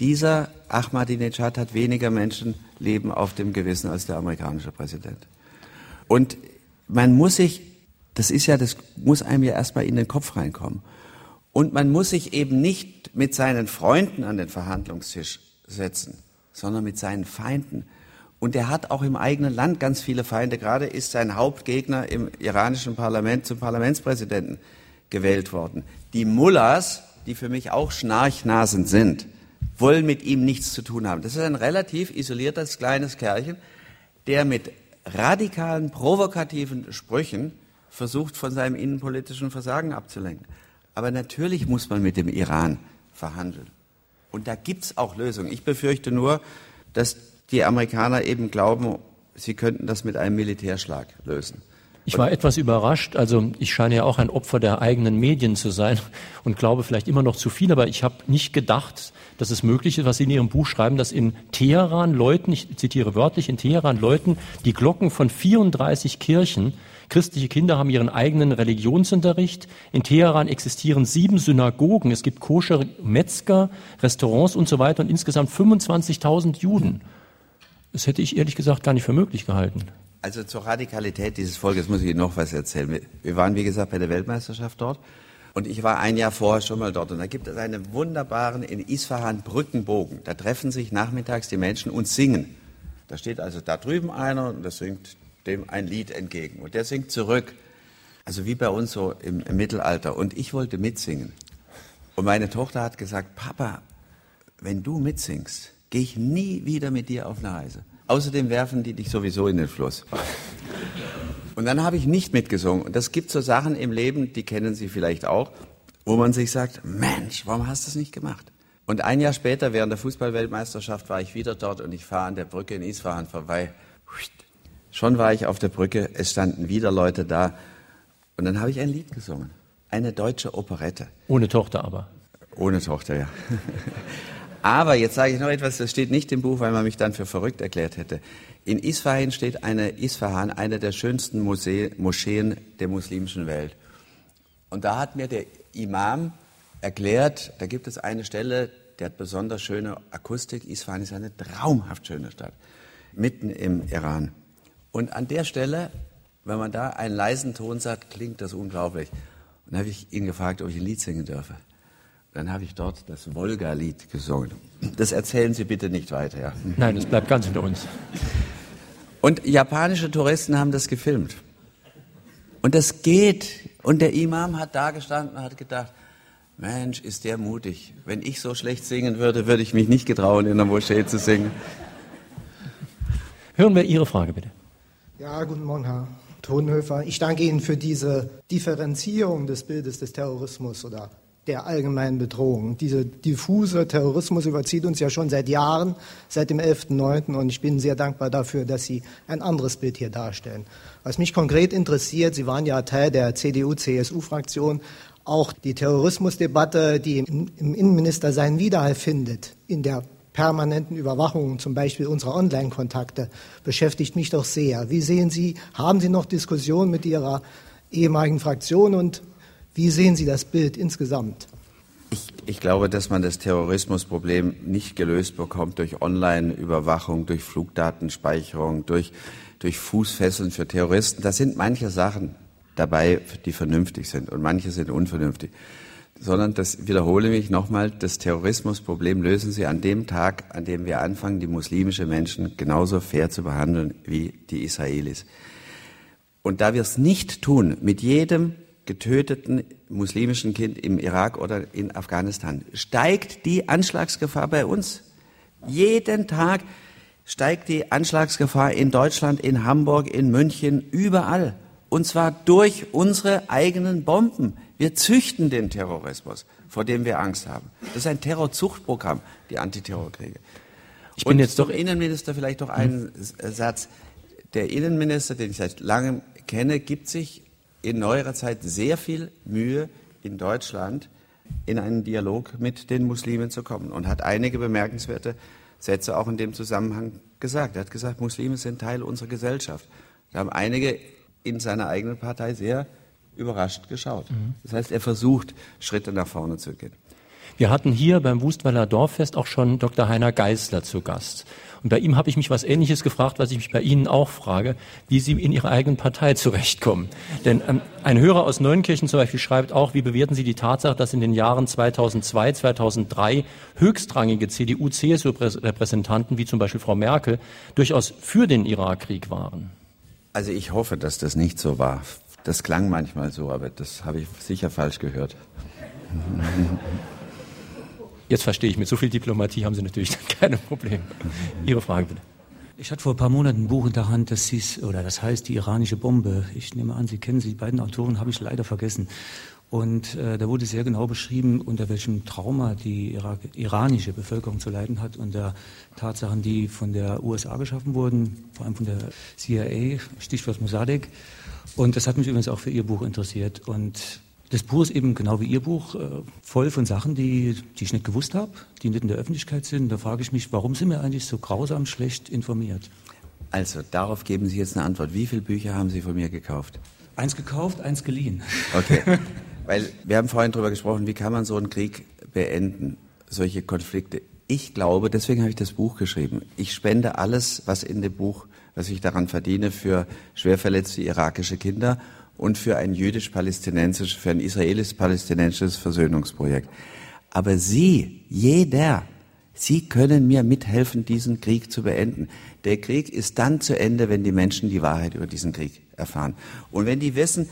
dieser Ahmadinejad hat weniger Menschenleben auf dem Gewissen als der amerikanische Präsident. Und man muss sich, das ist ja, das muss einem ja erstmal in den Kopf reinkommen. Und man muss sich eben nicht mit seinen Freunden an den Verhandlungstisch setzen, sondern mit seinen Feinden. Und er hat auch im eigenen Land ganz viele Feinde. Gerade ist sein Hauptgegner im iranischen Parlament zum Parlamentspräsidenten gewählt worden. Die Mullahs, die für mich auch Schnarchnasen sind, wollen mit ihm nichts zu tun haben. Das ist ein relativ isoliertes kleines Kerlchen, der mit radikalen, provokativen Sprüchen versucht, von seinem innenpolitischen Versagen abzulenken. Aber natürlich muss man mit dem Iran verhandeln. Und da gibt es auch Lösungen. Ich befürchte nur, dass die Amerikaner eben glauben, sie könnten das mit einem Militärschlag lösen. Ich war etwas überrascht. Also ich scheine ja auch ein Opfer der eigenen Medien zu sein und glaube vielleicht immer noch zu viel, aber ich habe nicht gedacht, dass es möglich ist, was Sie in Ihrem Buch schreiben, dass in Teheran Leuten, ich zitiere wörtlich, in Teheran Leuten die Glocken von 34 Kirchen, christliche Kinder haben ihren eigenen Religionsunterricht. In Teheran existieren sieben Synagogen, es gibt koscher Metzger, Restaurants und so weiter und insgesamt 25.000 Juden. Das hätte ich ehrlich gesagt gar nicht für möglich gehalten. Also zur Radikalität dieses Volkes muss ich Ihnen noch was erzählen. Wir waren, wie gesagt, bei der Weltmeisterschaft dort. Und ich war ein Jahr vorher schon mal dort. Und da gibt es einen wunderbaren in Isfahan Brückenbogen. Da treffen sich nachmittags die Menschen und singen. Da steht also da drüben einer und der singt dem ein Lied entgegen. Und der singt zurück. Also wie bei uns so im, im Mittelalter. Und ich wollte mitsingen. Und meine Tochter hat gesagt, Papa, wenn du mitsingst, gehe ich nie wieder mit dir auf eine Reise. Außerdem werfen die dich sowieso in den Fluss. Und dann habe ich nicht mitgesungen. Und das gibt so Sachen im Leben, die kennen Sie vielleicht auch, wo man sich sagt, Mensch, warum hast du es nicht gemacht? Und ein Jahr später, während der Fußballweltmeisterschaft, war ich wieder dort und ich fahre an der Brücke in Isfahan vorbei. Schon war ich auf der Brücke, es standen wieder Leute da. Und dann habe ich ein Lied gesungen. Eine deutsche Operette. Ohne Tochter aber. Ohne Tochter, ja. Aber jetzt sage ich noch etwas, das steht nicht im Buch, weil man mich dann für verrückt erklärt hätte. In Isfahan steht eine Isfahan, eine der schönsten Mose Moscheen der muslimischen Welt. Und da hat mir der Imam erklärt, da gibt es eine Stelle, der hat besonders schöne Akustik. Isfahan ist eine traumhaft schöne Stadt, mitten im Iran. Und an der Stelle, wenn man da einen leisen Ton sagt, klingt das unglaublich. Und dann habe ich ihn gefragt, ob ich ein Lied singen dürfe. Dann habe ich dort das Wolga-Lied gesungen. Das erzählen Sie bitte nicht weiter. Ja. Nein, das bleibt ganz unter uns. Und japanische Touristen haben das gefilmt. Und das geht. Und der Imam hat da gestanden und hat gedacht, Mensch, ist der mutig. Wenn ich so schlecht singen würde, würde ich mich nicht getrauen, in der Moschee zu singen. Hören wir Ihre Frage bitte. Ja, guten Morgen, Herr Tonhöfer. Ich danke Ihnen für diese Differenzierung des Bildes des Terrorismus oder der allgemeinen Bedrohung. Dieser diffuse Terrorismus überzieht uns ja schon seit Jahren, seit dem 11.09. Und ich bin sehr dankbar dafür, dass Sie ein anderes Bild hier darstellen. Was mich konkret interessiert, Sie waren ja Teil der CDU-CSU-Fraktion, auch die Terrorismusdebatte, die im, im Innenministersein Widerhall findet, in der permanenten Überwachung, zum Beispiel unserer Online-Kontakte, beschäftigt mich doch sehr. Wie sehen Sie, haben Sie noch Diskussionen mit Ihrer ehemaligen Fraktion und wie sehen Sie das Bild insgesamt? Ich, ich, glaube, dass man das Terrorismusproblem nicht gelöst bekommt durch Online-Überwachung, durch Flugdatenspeicherung, durch, durch Fußfesseln für Terroristen. Da sind manche Sachen dabei, die vernünftig sind und manche sind unvernünftig. Sondern das wiederhole mich nochmal, das Terrorismusproblem lösen Sie an dem Tag, an dem wir anfangen, die muslimische Menschen genauso fair zu behandeln wie die Israelis. Und da wir es nicht tun, mit jedem getöteten muslimischen Kind im Irak oder in Afghanistan, steigt die Anschlagsgefahr bei uns. Jeden Tag steigt die Anschlagsgefahr in Deutschland, in Hamburg, in München, überall. Und zwar durch unsere eigenen Bomben. Wir züchten den Terrorismus, vor dem wir Angst haben. Das ist ein Terrorzuchtprogramm, die Antiterrorkriege. Ich bin Und jetzt doch Innenminister vielleicht noch einen hm. Satz. Der Innenminister, den ich seit langem kenne, gibt sich in neuerer Zeit sehr viel Mühe in Deutschland in einen Dialog mit den Muslimen zu kommen und hat einige bemerkenswerte Sätze auch in dem Zusammenhang gesagt. Er hat gesagt, Muslime sind Teil unserer Gesellschaft. Da haben einige in seiner eigenen Partei sehr überrascht geschaut. Mhm. Das heißt, er versucht, Schritte nach vorne zu gehen. Wir hatten hier beim Wustweiler Dorffest auch schon Dr. Heiner Geißler zu Gast. Und bei ihm habe ich mich was Ähnliches gefragt, was ich mich bei Ihnen auch frage, wie Sie in Ihrer eigenen Partei zurechtkommen. Denn ähm, ein Hörer aus Neunkirchen zum Beispiel schreibt auch, wie bewerten Sie die Tatsache, dass in den Jahren 2002, 2003 höchstrangige CDU-CSU-Repräsentanten, wie zum Beispiel Frau Merkel, durchaus für den Irakkrieg waren? Also ich hoffe, dass das nicht so war. Das klang manchmal so, aber das habe ich sicher falsch gehört. Jetzt verstehe ich, mit so viel Diplomatie haben Sie natürlich dann keine Probleme. Ihre Frage bitte. Ich hatte vor ein paar Monaten ein Buch in der Hand, das hieß, oder das heißt Die iranische Bombe. Ich nehme an, Sie kennen sie, die beiden Autoren habe ich leider vergessen. Und äh, da wurde sehr genau beschrieben, unter welchem Trauma die Irak iranische Bevölkerung zu leiden hat, unter Tatsachen, die von der USA geschaffen wurden, vor allem von der CIA, Stichwort Mossadegh. Und das hat mich übrigens auch für Ihr Buch interessiert. Und das Buch ist eben genau wie Ihr Buch äh, voll von Sachen, die, die ich nicht gewusst habe, die nicht in der Öffentlichkeit sind. Da frage ich mich, warum sind wir eigentlich so grausam schlecht informiert? Also, darauf geben Sie jetzt eine Antwort. Wie viele Bücher haben Sie von mir gekauft? Eins gekauft, eins geliehen. Okay. Weil wir haben vorhin darüber gesprochen, wie kann man so einen Krieg beenden, solche Konflikte. Ich glaube, deswegen habe ich das Buch geschrieben. Ich spende alles, was in dem Buch, was ich daran verdiene, für schwer verletzte irakische Kinder und für ein jüdisch-palästinensisches, für ein israelisch-palästinensisches Versöhnungsprojekt. Aber Sie, jeder, Sie können mir mithelfen, diesen Krieg zu beenden. Der Krieg ist dann zu Ende, wenn die Menschen die Wahrheit über diesen Krieg erfahren. Und wenn die wissen,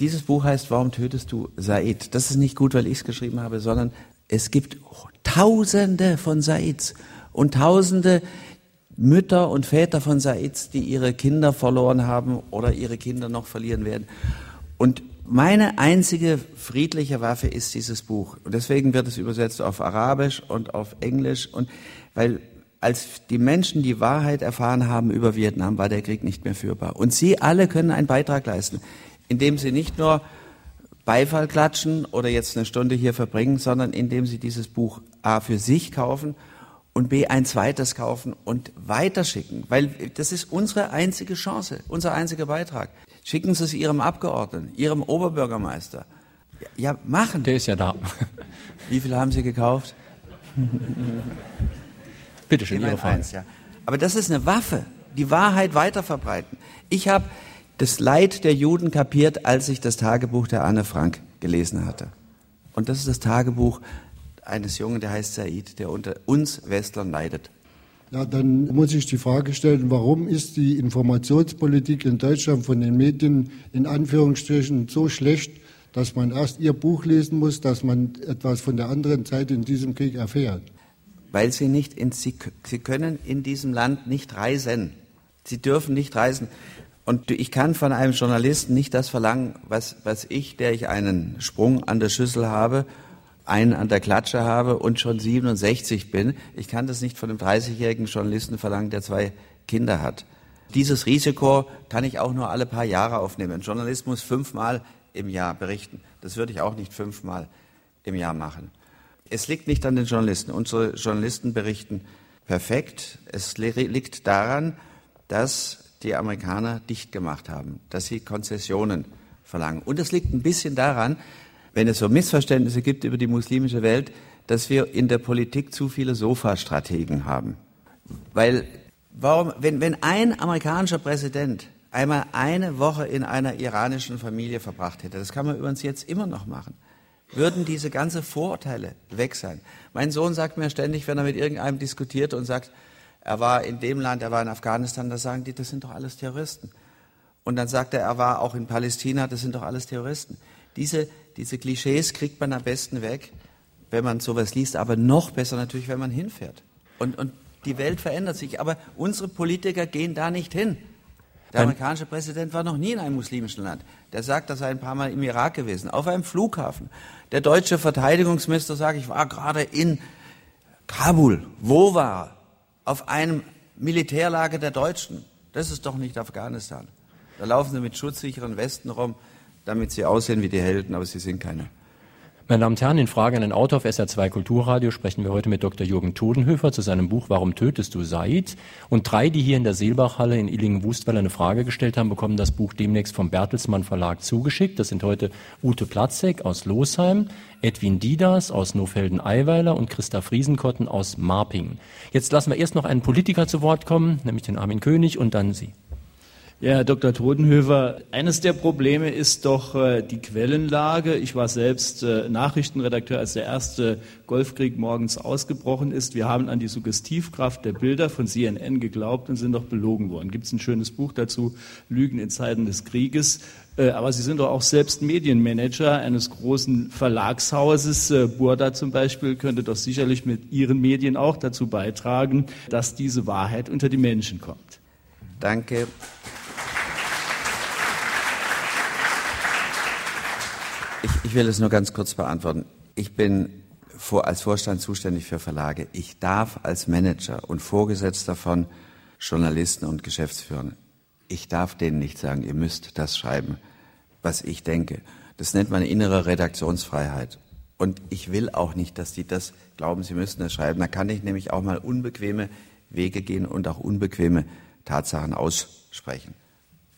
Dieses Buch heißt Warum tötest du Said? Das ist nicht gut, weil ich es geschrieben habe, sondern es gibt Tausende von Saids und Tausende Mütter und Väter von Saids, die ihre Kinder verloren haben oder ihre Kinder noch verlieren werden. Und meine einzige friedliche Waffe ist dieses Buch. Und deswegen wird es übersetzt auf Arabisch und auf Englisch. Und weil als die Menschen die Wahrheit erfahren haben über Vietnam, war der Krieg nicht mehr führbar. Und Sie alle können einen Beitrag leisten, indem Sie nicht nur Beifall klatschen oder jetzt eine Stunde hier verbringen, sondern indem Sie dieses Buch A für sich kaufen und B ein zweites kaufen und weiterschicken. Weil das ist unsere einzige Chance, unser einziger Beitrag. Schicken Sie es Ihrem Abgeordneten, Ihrem Oberbürgermeister. Ja, machen. Der ist ja da. Wie viele haben Sie gekauft? Bitte schön, Ihre Frage. Eins, ja. Aber das ist eine Waffe, die Wahrheit weiterverbreiten. Ich habe das Leid der Juden kapiert, als ich das Tagebuch der Anne Frank gelesen hatte. Und das ist das Tagebuch eines Jungen, der heißt Said, der unter uns Westlern leidet. Ja, dann muss ich die Frage stellen, warum ist die Informationspolitik in Deutschland von den Medien in Anführungsstrichen so schlecht, dass man erst ihr Buch lesen muss, dass man etwas von der anderen Seite in diesem Krieg erfährt? Weil sie nicht in, sie, sie können in diesem Land nicht reisen. Sie dürfen nicht reisen. Und ich kann von einem Journalisten nicht das verlangen, was, was ich, der ich einen Sprung an der Schüssel habe einen an der Klatsche habe und schon 67 bin. Ich kann das nicht von einem 30-jährigen Journalisten verlangen, der zwei Kinder hat. Dieses Risiko kann ich auch nur alle paar Jahre aufnehmen. Ein Journalist muss fünfmal im Jahr berichten. Das würde ich auch nicht fünfmal im Jahr machen. Es liegt nicht an den Journalisten. Unsere Journalisten berichten perfekt. Es liegt daran, dass die Amerikaner dicht gemacht haben, dass sie Konzessionen verlangen. Und es liegt ein bisschen daran, wenn es so Missverständnisse gibt über die muslimische Welt, dass wir in der Politik zu viele Sofastrategen haben. Weil, warum, wenn, wenn ein amerikanischer Präsident einmal eine Woche in einer iranischen Familie verbracht hätte, das kann man übrigens jetzt immer noch machen, würden diese ganzen Vorurteile weg sein. Mein Sohn sagt mir ständig, wenn er mit irgendeinem diskutiert und sagt, er war in dem Land, er war in Afghanistan, da sagen die, das sind doch alles Terroristen. Und dann sagt er, er war auch in Palästina, das sind doch alles Terroristen. Diese, diese Klischees kriegt man am besten weg, wenn man sowas liest, aber noch besser natürlich, wenn man hinfährt. Und, und die Welt verändert sich, aber unsere Politiker gehen da nicht hin. Der amerikanische Präsident war noch nie in einem muslimischen Land. Der sagt, er sei ein paar Mal im Irak gewesen, auf einem Flughafen. Der deutsche Verteidigungsminister sagt, ich war gerade in Kabul. Wo war er? Auf einem Militärlager der Deutschen. Das ist doch nicht Afghanistan. Da laufen sie mit schutzsicheren Westen rum damit sie aussehen wie die Helden, aber sie sind keine. Meine Damen und Herren, in Frage an den Autor auf SR2 Kulturradio sprechen wir heute mit Dr. Jürgen Todenhöfer zu seinem Buch Warum tötest du Said? Und drei, die hier in der Seelbachhalle in Illingen-Wustweiler eine Frage gestellt haben, bekommen das Buch demnächst vom Bertelsmann Verlag zugeschickt. Das sind heute Ute Platzek aus Losheim, Edwin Didas aus Nofelden-Eiweiler und Christa Friesenkotten aus Marpingen. Jetzt lassen wir erst noch einen Politiker zu Wort kommen, nämlich den Armin König und dann Sie. Ja, Herr Dr. Totenhöfer, eines der Probleme ist doch äh, die Quellenlage. Ich war selbst äh, Nachrichtenredakteur, als der erste Golfkrieg morgens ausgebrochen ist. Wir haben an die Suggestivkraft der Bilder von CNN geglaubt und sind doch belogen worden. Gibt es ein schönes Buch dazu, Lügen in Zeiten des Krieges. Äh, aber Sie sind doch auch selbst Medienmanager eines großen Verlagshauses. Burda zum Beispiel könnte doch sicherlich mit Ihren Medien auch dazu beitragen, dass diese Wahrheit unter die Menschen kommt. Danke. Ich, will es nur ganz kurz beantworten. Ich bin vor, als Vorstand zuständig für Verlage. Ich darf als Manager und Vorgesetzter von Journalisten und Geschäftsführern, ich darf denen nicht sagen, ihr müsst das schreiben, was ich denke. Das nennt man innere Redaktionsfreiheit. Und ich will auch nicht, dass die das glauben, sie müssten das schreiben. Da kann ich nämlich auch mal unbequeme Wege gehen und auch unbequeme Tatsachen aussprechen.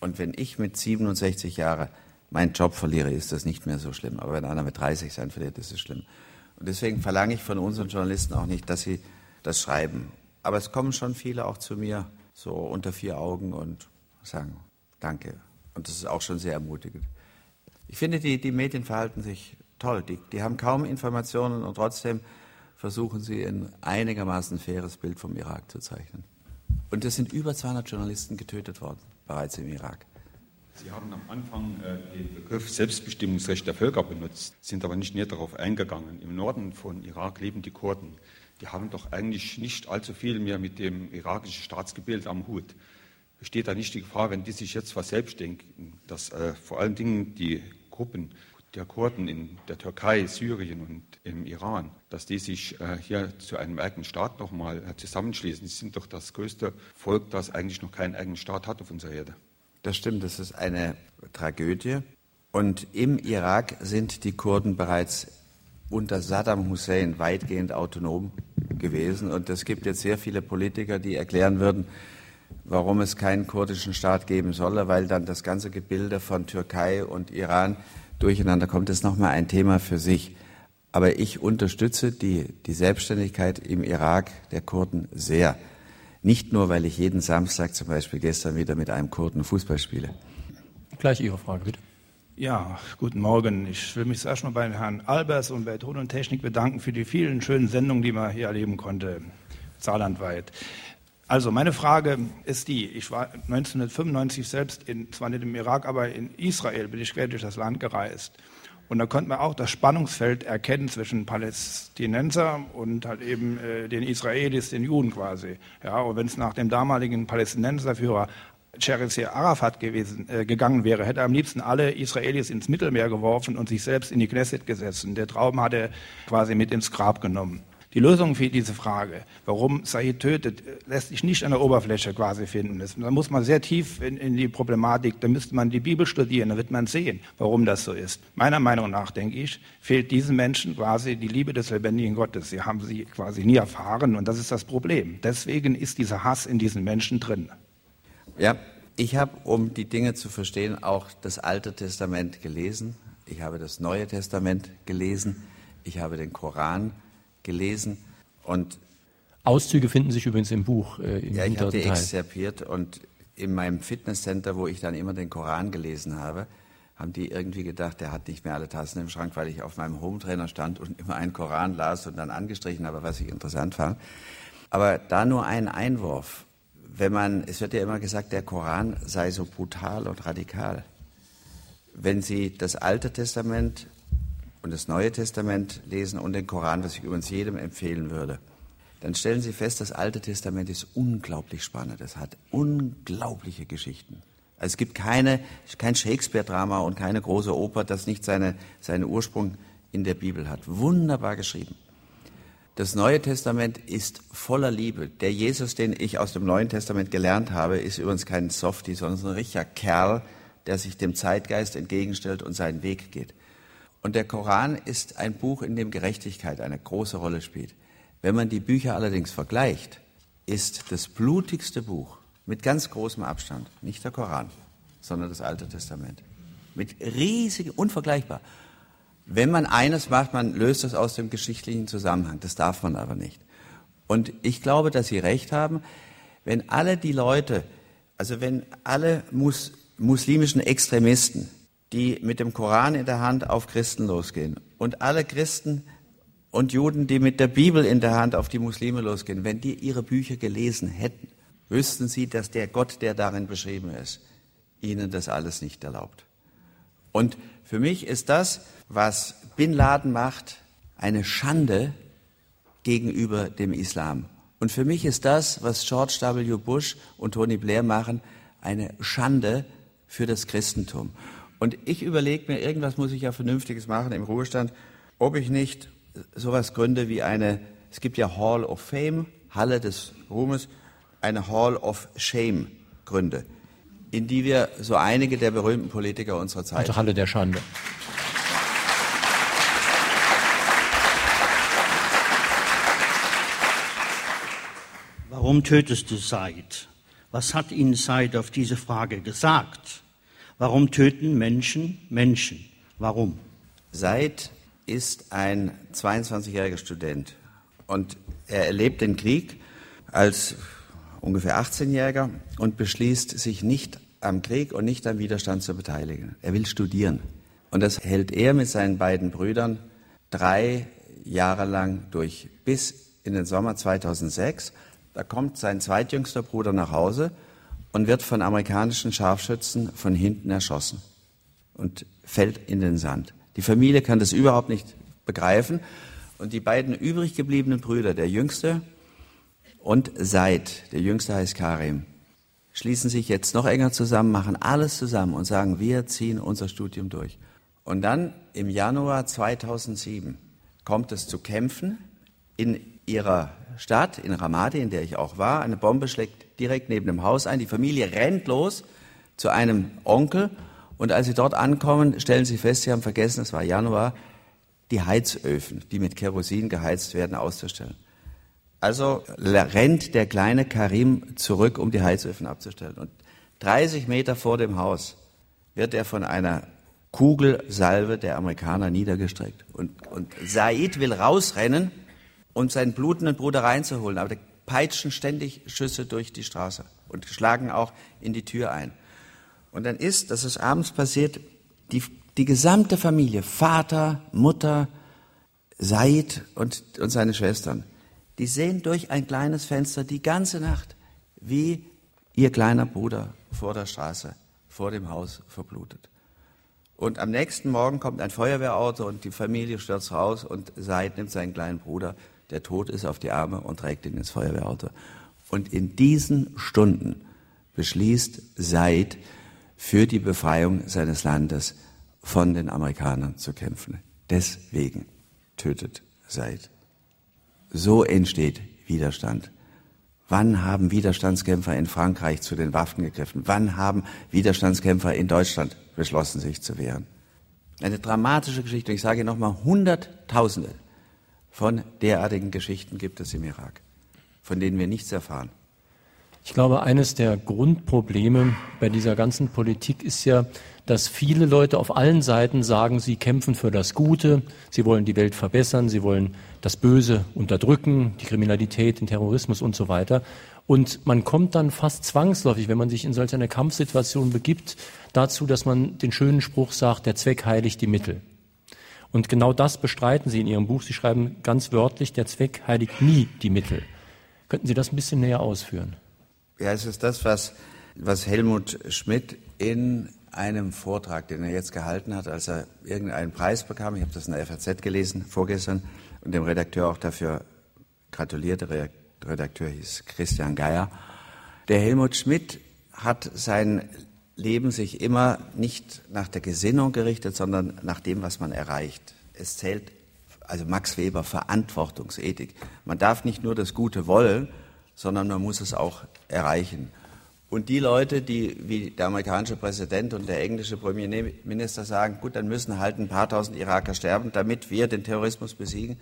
Und wenn ich mit 67 Jahren meinen Job verliere, ist das nicht mehr so schlimm. Aber wenn einer mit 30 sein verliert, ist es schlimm. Und deswegen verlange ich von unseren Journalisten auch nicht, dass sie das schreiben. Aber es kommen schon viele auch zu mir, so unter vier Augen und sagen Danke. Und das ist auch schon sehr ermutigend. Ich finde, die, die Medien verhalten sich toll. Die, die haben kaum Informationen und trotzdem versuchen sie ein einigermaßen faires Bild vom Irak zu zeichnen. Und es sind über 200 Journalisten getötet worden, bereits im Irak. Sie haben am Anfang äh, den Begriff Selbstbestimmungsrecht der Völker benutzt, sind aber nicht näher darauf eingegangen. Im Norden von Irak leben die Kurden. Die haben doch eigentlich nicht allzu viel mehr mit dem irakischen Staatsgebild am Hut. Besteht da nicht die Gefahr, wenn die sich jetzt verselbstdenken, dass äh, vor allen Dingen die Gruppen der Kurden in der Türkei, Syrien und im Iran, dass die sich äh, hier zu einem eigenen Staat nochmal äh, zusammenschließen. Sie sind doch das größte Volk, das eigentlich noch keinen eigenen Staat hat auf unserer Erde. Das stimmt, das ist eine Tragödie. Und im Irak sind die Kurden bereits unter Saddam Hussein weitgehend autonom gewesen. Und es gibt jetzt sehr viele Politiker, die erklären würden, warum es keinen kurdischen Staat geben solle, weil dann das ganze Gebilde von Türkei und Iran durcheinander kommt. Das ist nochmal ein Thema für sich. Aber ich unterstütze die, die Selbstständigkeit im Irak der Kurden sehr. Nicht nur, weil ich jeden Samstag zum Beispiel gestern wieder mit einem Kurden Fußball spiele. Gleich Ihre Frage, bitte. Ja, guten Morgen. Ich will mich zuerst mal bei Herrn Albers und bei Ton und Technik bedanken für die vielen schönen Sendungen, die man hier erleben konnte, saarlandweit. Also meine Frage ist die, ich war 1995 selbst, in, zwar nicht im Irak, aber in Israel bin ich quer durch das Land gereist. Und da konnte man auch das Spannungsfeld erkennen zwischen Palästinenser und halt eben äh, den Israelis, den Juden quasi. Ja, und wenn es nach dem damaligen Palästinenserführer Cherisir Arafat gewesen, äh, gegangen wäre, hätte er am liebsten alle Israelis ins Mittelmeer geworfen und sich selbst in die Knesset gesetzt. Der Traum hat er quasi mit ins Grab genommen. Die Lösung für diese Frage, warum Said tötet, lässt sich nicht an der Oberfläche quasi finden. da muss man sehr tief in, in, die Problematik, da müsste man die Bibel studieren, da wird man sehen, warum das so ist. Meiner Meinung nach, denke ich, fehlt diesen Menschen quasi die Liebe des lebendigen Gottes. Sie haben sie quasi nie erfahren und das ist das Problem. Deswegen ist dieser Hass in diesen Menschen drin. Ja, ich habe, um die Dinge zu verstehen, auch das Alte Testament gelesen. Ich habe das Neue Testament gelesen. Ich habe den Koran gelesen und Auszüge finden sich übrigens im Buch. Äh, im ja, ich habe die exzerpiert und in meinem Fitnesscenter, wo ich dann immer den Koran gelesen habe, haben die irgendwie gedacht, der hat nicht mehr alle Tassen im Schrank, weil ich auf meinem Hometrainer stand und immer einen Koran las und dann angestrichen habe, was ich interessant fand. Aber da nur ein Einwurf. Wenn man, es wird ja immer gesagt, der Koran sei so brutal und radikal. Wenn Sie das Alte Testament und das Neue Testament lesen und den Koran, was ich übrigens jedem empfehlen würde, dann stellen Sie fest, das Alte Testament ist unglaublich spannend. Es hat unglaubliche Geschichten. Also es gibt keine, kein Shakespeare-Drama und keine große Oper, das nicht seine, seinen Ursprung in der Bibel hat. Wunderbar geschrieben. Das Neue Testament ist voller Liebe. Der Jesus, den ich aus dem Neuen Testament gelernt habe, ist übrigens kein Softie, sondern ein richtiger Kerl, der sich dem Zeitgeist entgegenstellt und seinen Weg geht. Und der Koran ist ein Buch, in dem Gerechtigkeit eine große Rolle spielt. Wenn man die Bücher allerdings vergleicht, ist das blutigste Buch mit ganz großem Abstand nicht der Koran, sondern das Alte Testament. Mit riesigen, unvergleichbar. Wenn man eines macht, man löst das aus dem geschichtlichen Zusammenhang. Das darf man aber nicht. Und ich glaube, dass Sie recht haben, wenn alle die Leute, also wenn alle mus muslimischen Extremisten die mit dem Koran in der Hand auf Christen losgehen. Und alle Christen und Juden, die mit der Bibel in der Hand auf die Muslime losgehen, wenn die ihre Bücher gelesen hätten, wüssten sie, dass der Gott, der darin beschrieben ist, ihnen das alles nicht erlaubt. Und für mich ist das, was Bin Laden macht, eine Schande gegenüber dem Islam. Und für mich ist das, was George W. Bush und Tony Blair machen, eine Schande für das Christentum. Und ich überlege mir, irgendwas muss ich ja Vernünftiges machen im Ruhestand, ob ich nicht sowas gründe wie eine, es gibt ja Hall of Fame, Halle des Ruhmes, eine Hall of Shame gründe, in die wir so einige der berühmten Politiker unserer Zeit. Also Halle der Schande. Warum tötest du Said? Was hat Ihnen Said auf diese Frage gesagt? Warum töten Menschen Menschen? Warum? Said ist ein 22-jähriger Student und er erlebt den Krieg als ungefähr 18-Jähriger und beschließt, sich nicht am Krieg und nicht am Widerstand zu beteiligen. Er will studieren. Und das hält er mit seinen beiden Brüdern drei Jahre lang durch, bis in den Sommer 2006. Da kommt sein zweitjüngster Bruder nach Hause und wird von amerikanischen Scharfschützen von hinten erschossen und fällt in den Sand. Die Familie kann das überhaupt nicht begreifen. Und die beiden übrig gebliebenen Brüder, der Jüngste und Said, der Jüngste heißt Karim, schließen sich jetzt noch enger zusammen, machen alles zusammen und sagen, wir ziehen unser Studium durch. Und dann im Januar 2007 kommt es zu Kämpfen in ihrer Stadt, in Ramadi, in der ich auch war. Eine Bombe schlägt direkt neben dem Haus ein. Die Familie rennt los zu einem Onkel und als sie dort ankommen, stellen sie fest, sie haben vergessen, es war Januar, die Heizöfen, die mit Kerosin geheizt werden, auszustellen. Also rennt der kleine Karim zurück, um die Heizöfen abzustellen. Und 30 Meter vor dem Haus wird er von einer Kugelsalve der Amerikaner niedergestreckt. Und, und Said will rausrennen, um seinen blutenden Bruder reinzuholen. Aber die peitschen ständig Schüsse durch die Straße und schlagen auch in die Tür ein. Und dann ist, das ist abends passiert, die, die gesamte Familie, Vater, Mutter, Said und, und seine Schwestern, die sehen durch ein kleines Fenster die ganze Nacht, wie ihr kleiner Bruder vor der Straße, vor dem Haus verblutet. Und am nächsten Morgen kommt ein Feuerwehrauto und die Familie stürzt raus und Said nimmt seinen kleinen Bruder, der tot ist, auf die Arme und trägt ihn ins Feuerwehrauto. Und in diesen Stunden beschließt Said, für die Befreiung seines Landes von den Amerikanern zu kämpfen. Deswegen tötet Said. So entsteht Widerstand. Wann haben Widerstandskämpfer in Frankreich zu den Waffen gegriffen? Wann haben Widerstandskämpfer in Deutschland beschlossen, sich zu wehren? Eine dramatische Geschichte. Ich sage nochmal, Hunderttausende von derartigen Geschichten gibt es im Irak, von denen wir nichts erfahren. Ich glaube, eines der Grundprobleme bei dieser ganzen Politik ist ja, dass viele Leute auf allen Seiten sagen, sie kämpfen für das Gute, sie wollen die Welt verbessern, sie wollen das Böse unterdrücken, die Kriminalität, den Terrorismus und so weiter. Und man kommt dann fast zwangsläufig, wenn man sich in solch eine Kampfsituation begibt, dazu, dass man den schönen Spruch sagt, der Zweck heiligt die Mittel. Und genau das bestreiten Sie in Ihrem Buch. Sie schreiben ganz wörtlich, der Zweck heiligt nie die Mittel. Könnten Sie das ein bisschen näher ausführen? Ja, es ist das, was, was Helmut Schmidt in einem Vortrag, den er jetzt gehalten hat, als er irgendeinen Preis bekam, ich habe das in der FAZ gelesen vorgestern und dem Redakteur auch dafür gratuliert, der Redakteur hieß Christian Geier. Der Helmut Schmidt hat sein Leben sich immer nicht nach der Gesinnung gerichtet, sondern nach dem, was man erreicht. Es zählt, also Max Weber, Verantwortungsethik. Man darf nicht nur das Gute wollen, sondern man muss es auch erreichen. Und die Leute, die wie der amerikanische Präsident und der englische Premierminister sagen, gut, dann müssen halt ein paar tausend Iraker sterben, damit wir den Terrorismus besiegen,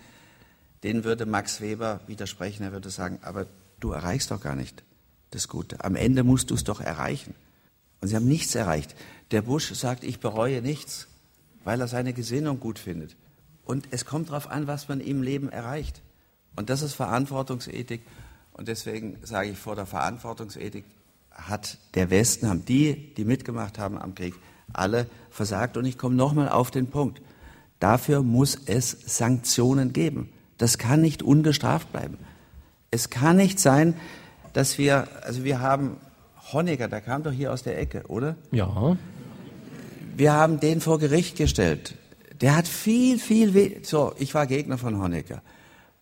denen würde Max Weber widersprechen. Er würde sagen, aber du erreichst doch gar nicht das Gute. Am Ende musst du es doch erreichen. Und sie haben nichts erreicht. Der Bush sagt, ich bereue nichts, weil er seine Gesinnung gut findet. Und es kommt darauf an, was man im Leben erreicht. Und das ist Verantwortungsethik. Und deswegen sage ich, vor der Verantwortungsethik hat der Westen, haben die, die mitgemacht haben am Krieg, alle versagt. Und ich komme nochmal auf den Punkt. Dafür muss es Sanktionen geben. Das kann nicht ungestraft bleiben. Es kann nicht sein, dass wir, also wir haben Honecker, der kam doch hier aus der Ecke, oder? Ja. Wir haben den vor Gericht gestellt. Der hat viel, viel, so, ich war Gegner von Honecker.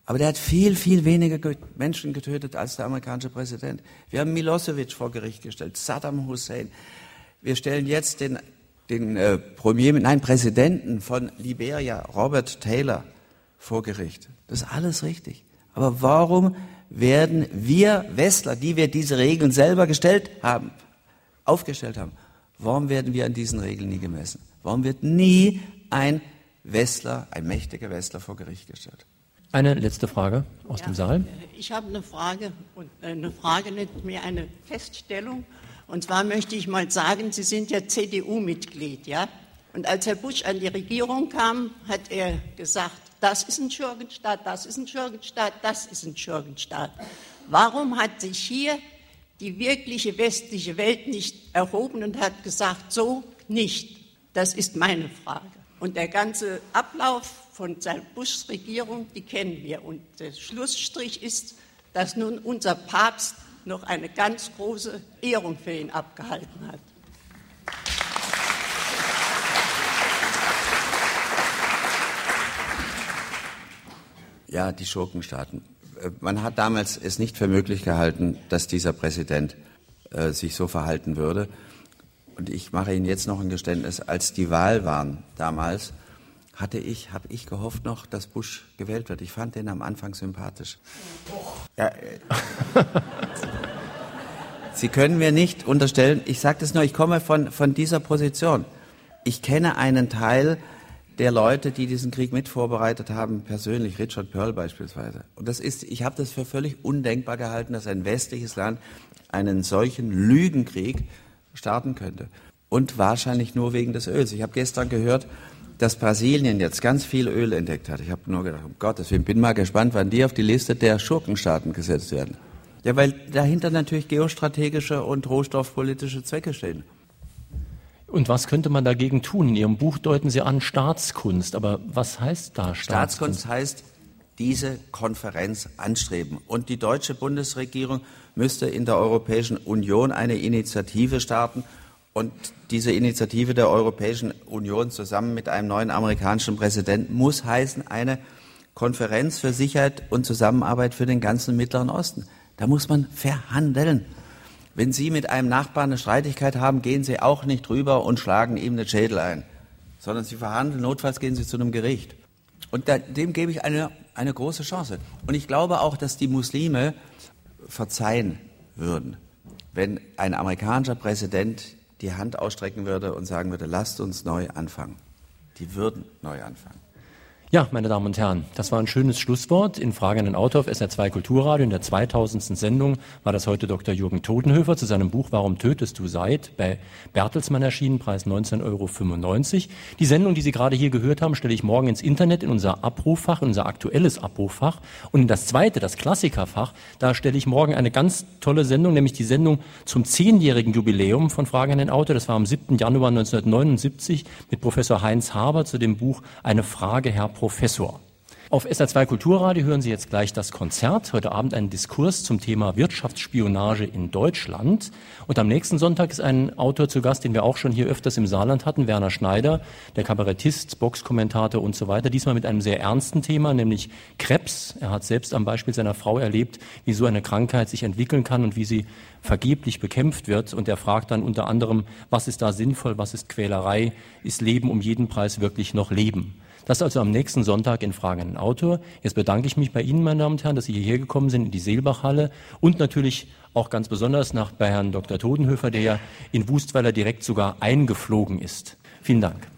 Aber der hat viel, viel weniger Menschen getötet als der amerikanische Präsident. Wir haben Milosevic vor Gericht gestellt, Saddam Hussein. Wir stellen jetzt den, den äh, Premier, nein, Präsidenten von Liberia, Robert Taylor, vor Gericht. Das ist alles richtig. Aber warum werden wir Westler, die wir diese Regeln selber gestellt haben, aufgestellt haben, warum werden wir an diesen Regeln nie gemessen? Warum wird nie ein Westler, ein mächtiger Westler vor Gericht gestellt? Eine letzte Frage aus ja, dem Saal. Ich habe eine Frage und äh, eine Frage nicht mehr eine Feststellung. Und zwar möchte ich mal sagen, Sie sind ja CDU-Mitglied, ja? Und als Herr Bush an die Regierung kam, hat er gesagt, das ist ein Schurkenstaat, das ist ein Schurkenstaat, das ist ein Schurkenstaat. Warum hat sich hier die wirkliche westliche Welt nicht erhoben und hat gesagt, so nicht? Das ist meine Frage. Und der ganze Ablauf von Bushs Regierung, die kennen wir. Und der Schlussstrich ist, dass nun unser Papst noch eine ganz große Ehrung für ihn abgehalten hat. Ja, die Schurkenstaaten. Äh, man hat damals es nicht für möglich gehalten, dass dieser Präsident äh, sich so verhalten würde. Und ich mache Ihnen jetzt noch ein Geständnis. Als die Wahl waren damals, hatte ich, habe ich gehofft noch, dass Bush gewählt wird. Ich fand den am Anfang sympathisch. Ja, äh, Sie können mir nicht unterstellen, ich sage das nur, ich komme von, von dieser Position. Ich kenne einen Teil der Leute, die diesen Krieg mit vorbereitet haben, persönlich, Richard Pearl beispielsweise. Und das ist, ich habe das für völlig undenkbar gehalten, dass ein westliches Land einen solchen Lügenkrieg starten könnte. Und wahrscheinlich nur wegen des Öls. Ich habe gestern gehört, dass Brasilien jetzt ganz viel Öl entdeckt hat. Ich habe nur gedacht, um Gottes Willen, bin mal gespannt, wann die auf die Liste der Schurkenstaaten gesetzt werden. Ja, weil dahinter natürlich geostrategische und rohstoffpolitische Zwecke stehen. Und was könnte man dagegen tun? In Ihrem Buch deuten Sie an Staatskunst. Aber was heißt da Staatskunst? Staatskunst heißt, diese Konferenz anstreben. Und die deutsche Bundesregierung müsste in der Europäischen Union eine Initiative starten. Und diese Initiative der Europäischen Union zusammen mit einem neuen amerikanischen Präsidenten muss heißen eine Konferenz für Sicherheit und Zusammenarbeit für den ganzen Mittleren Osten. Da muss man verhandeln. Wenn Sie mit einem Nachbarn eine Streitigkeit haben, gehen Sie auch nicht drüber und schlagen ihm den Schädel ein, sondern Sie verhandeln, notfalls gehen Sie zu einem Gericht. Und da, dem gebe ich eine, eine große Chance. Und ich glaube auch, dass die Muslime verzeihen würden, wenn ein amerikanischer Präsident die Hand ausstrecken würde und sagen würde, lasst uns neu anfangen. Die würden neu anfangen. Ja, meine Damen und Herren, das war ein schönes Schlusswort in Frage an den Autor auf SR2 Kulturradio. In der 2000. Sendung war das heute Dr. Jürgen Totenhöfer zu seinem Buch Warum tötest du Seid bei Bertelsmann erschienen, Preis 19,95 Euro. Die Sendung, die Sie gerade hier gehört haben, stelle ich morgen ins Internet in unser Abrufffach, in unser aktuelles Abrufffach. Und in das zweite, das Klassikerfach, da stelle ich morgen eine ganz tolle Sendung, nämlich die Sendung zum zehnjährigen Jubiläum von Frage an den Autor. Das war am 7. Januar 1979 mit Professor Heinz Haber zu dem Buch Eine Frage, Herr Professor. Auf SR2 Kulturradio hören Sie jetzt gleich das Konzert. Heute Abend ein Diskurs zum Thema Wirtschaftsspionage in Deutschland. Und am nächsten Sonntag ist ein Autor zu Gast, den wir auch schon hier öfters im Saarland hatten, Werner Schneider, der Kabarettist, Boxkommentator und so weiter. Diesmal mit einem sehr ernsten Thema, nämlich Krebs. Er hat selbst am Beispiel seiner Frau erlebt, wie so eine Krankheit sich entwickeln kann und wie sie vergeblich bekämpft wird. Und er fragt dann unter anderem, was ist da sinnvoll, was ist Quälerei, ist Leben um jeden Preis wirklich noch Leben? Das also am nächsten Sonntag in Fragen an Autor. Jetzt bedanke ich mich bei Ihnen, meine Damen und Herren, dass Sie hierher gekommen sind in die Seelbachhalle und natürlich auch ganz besonders nach bei Herrn Dr. Todenhöfer, der ja in Wustweiler direkt sogar eingeflogen ist. Vielen Dank.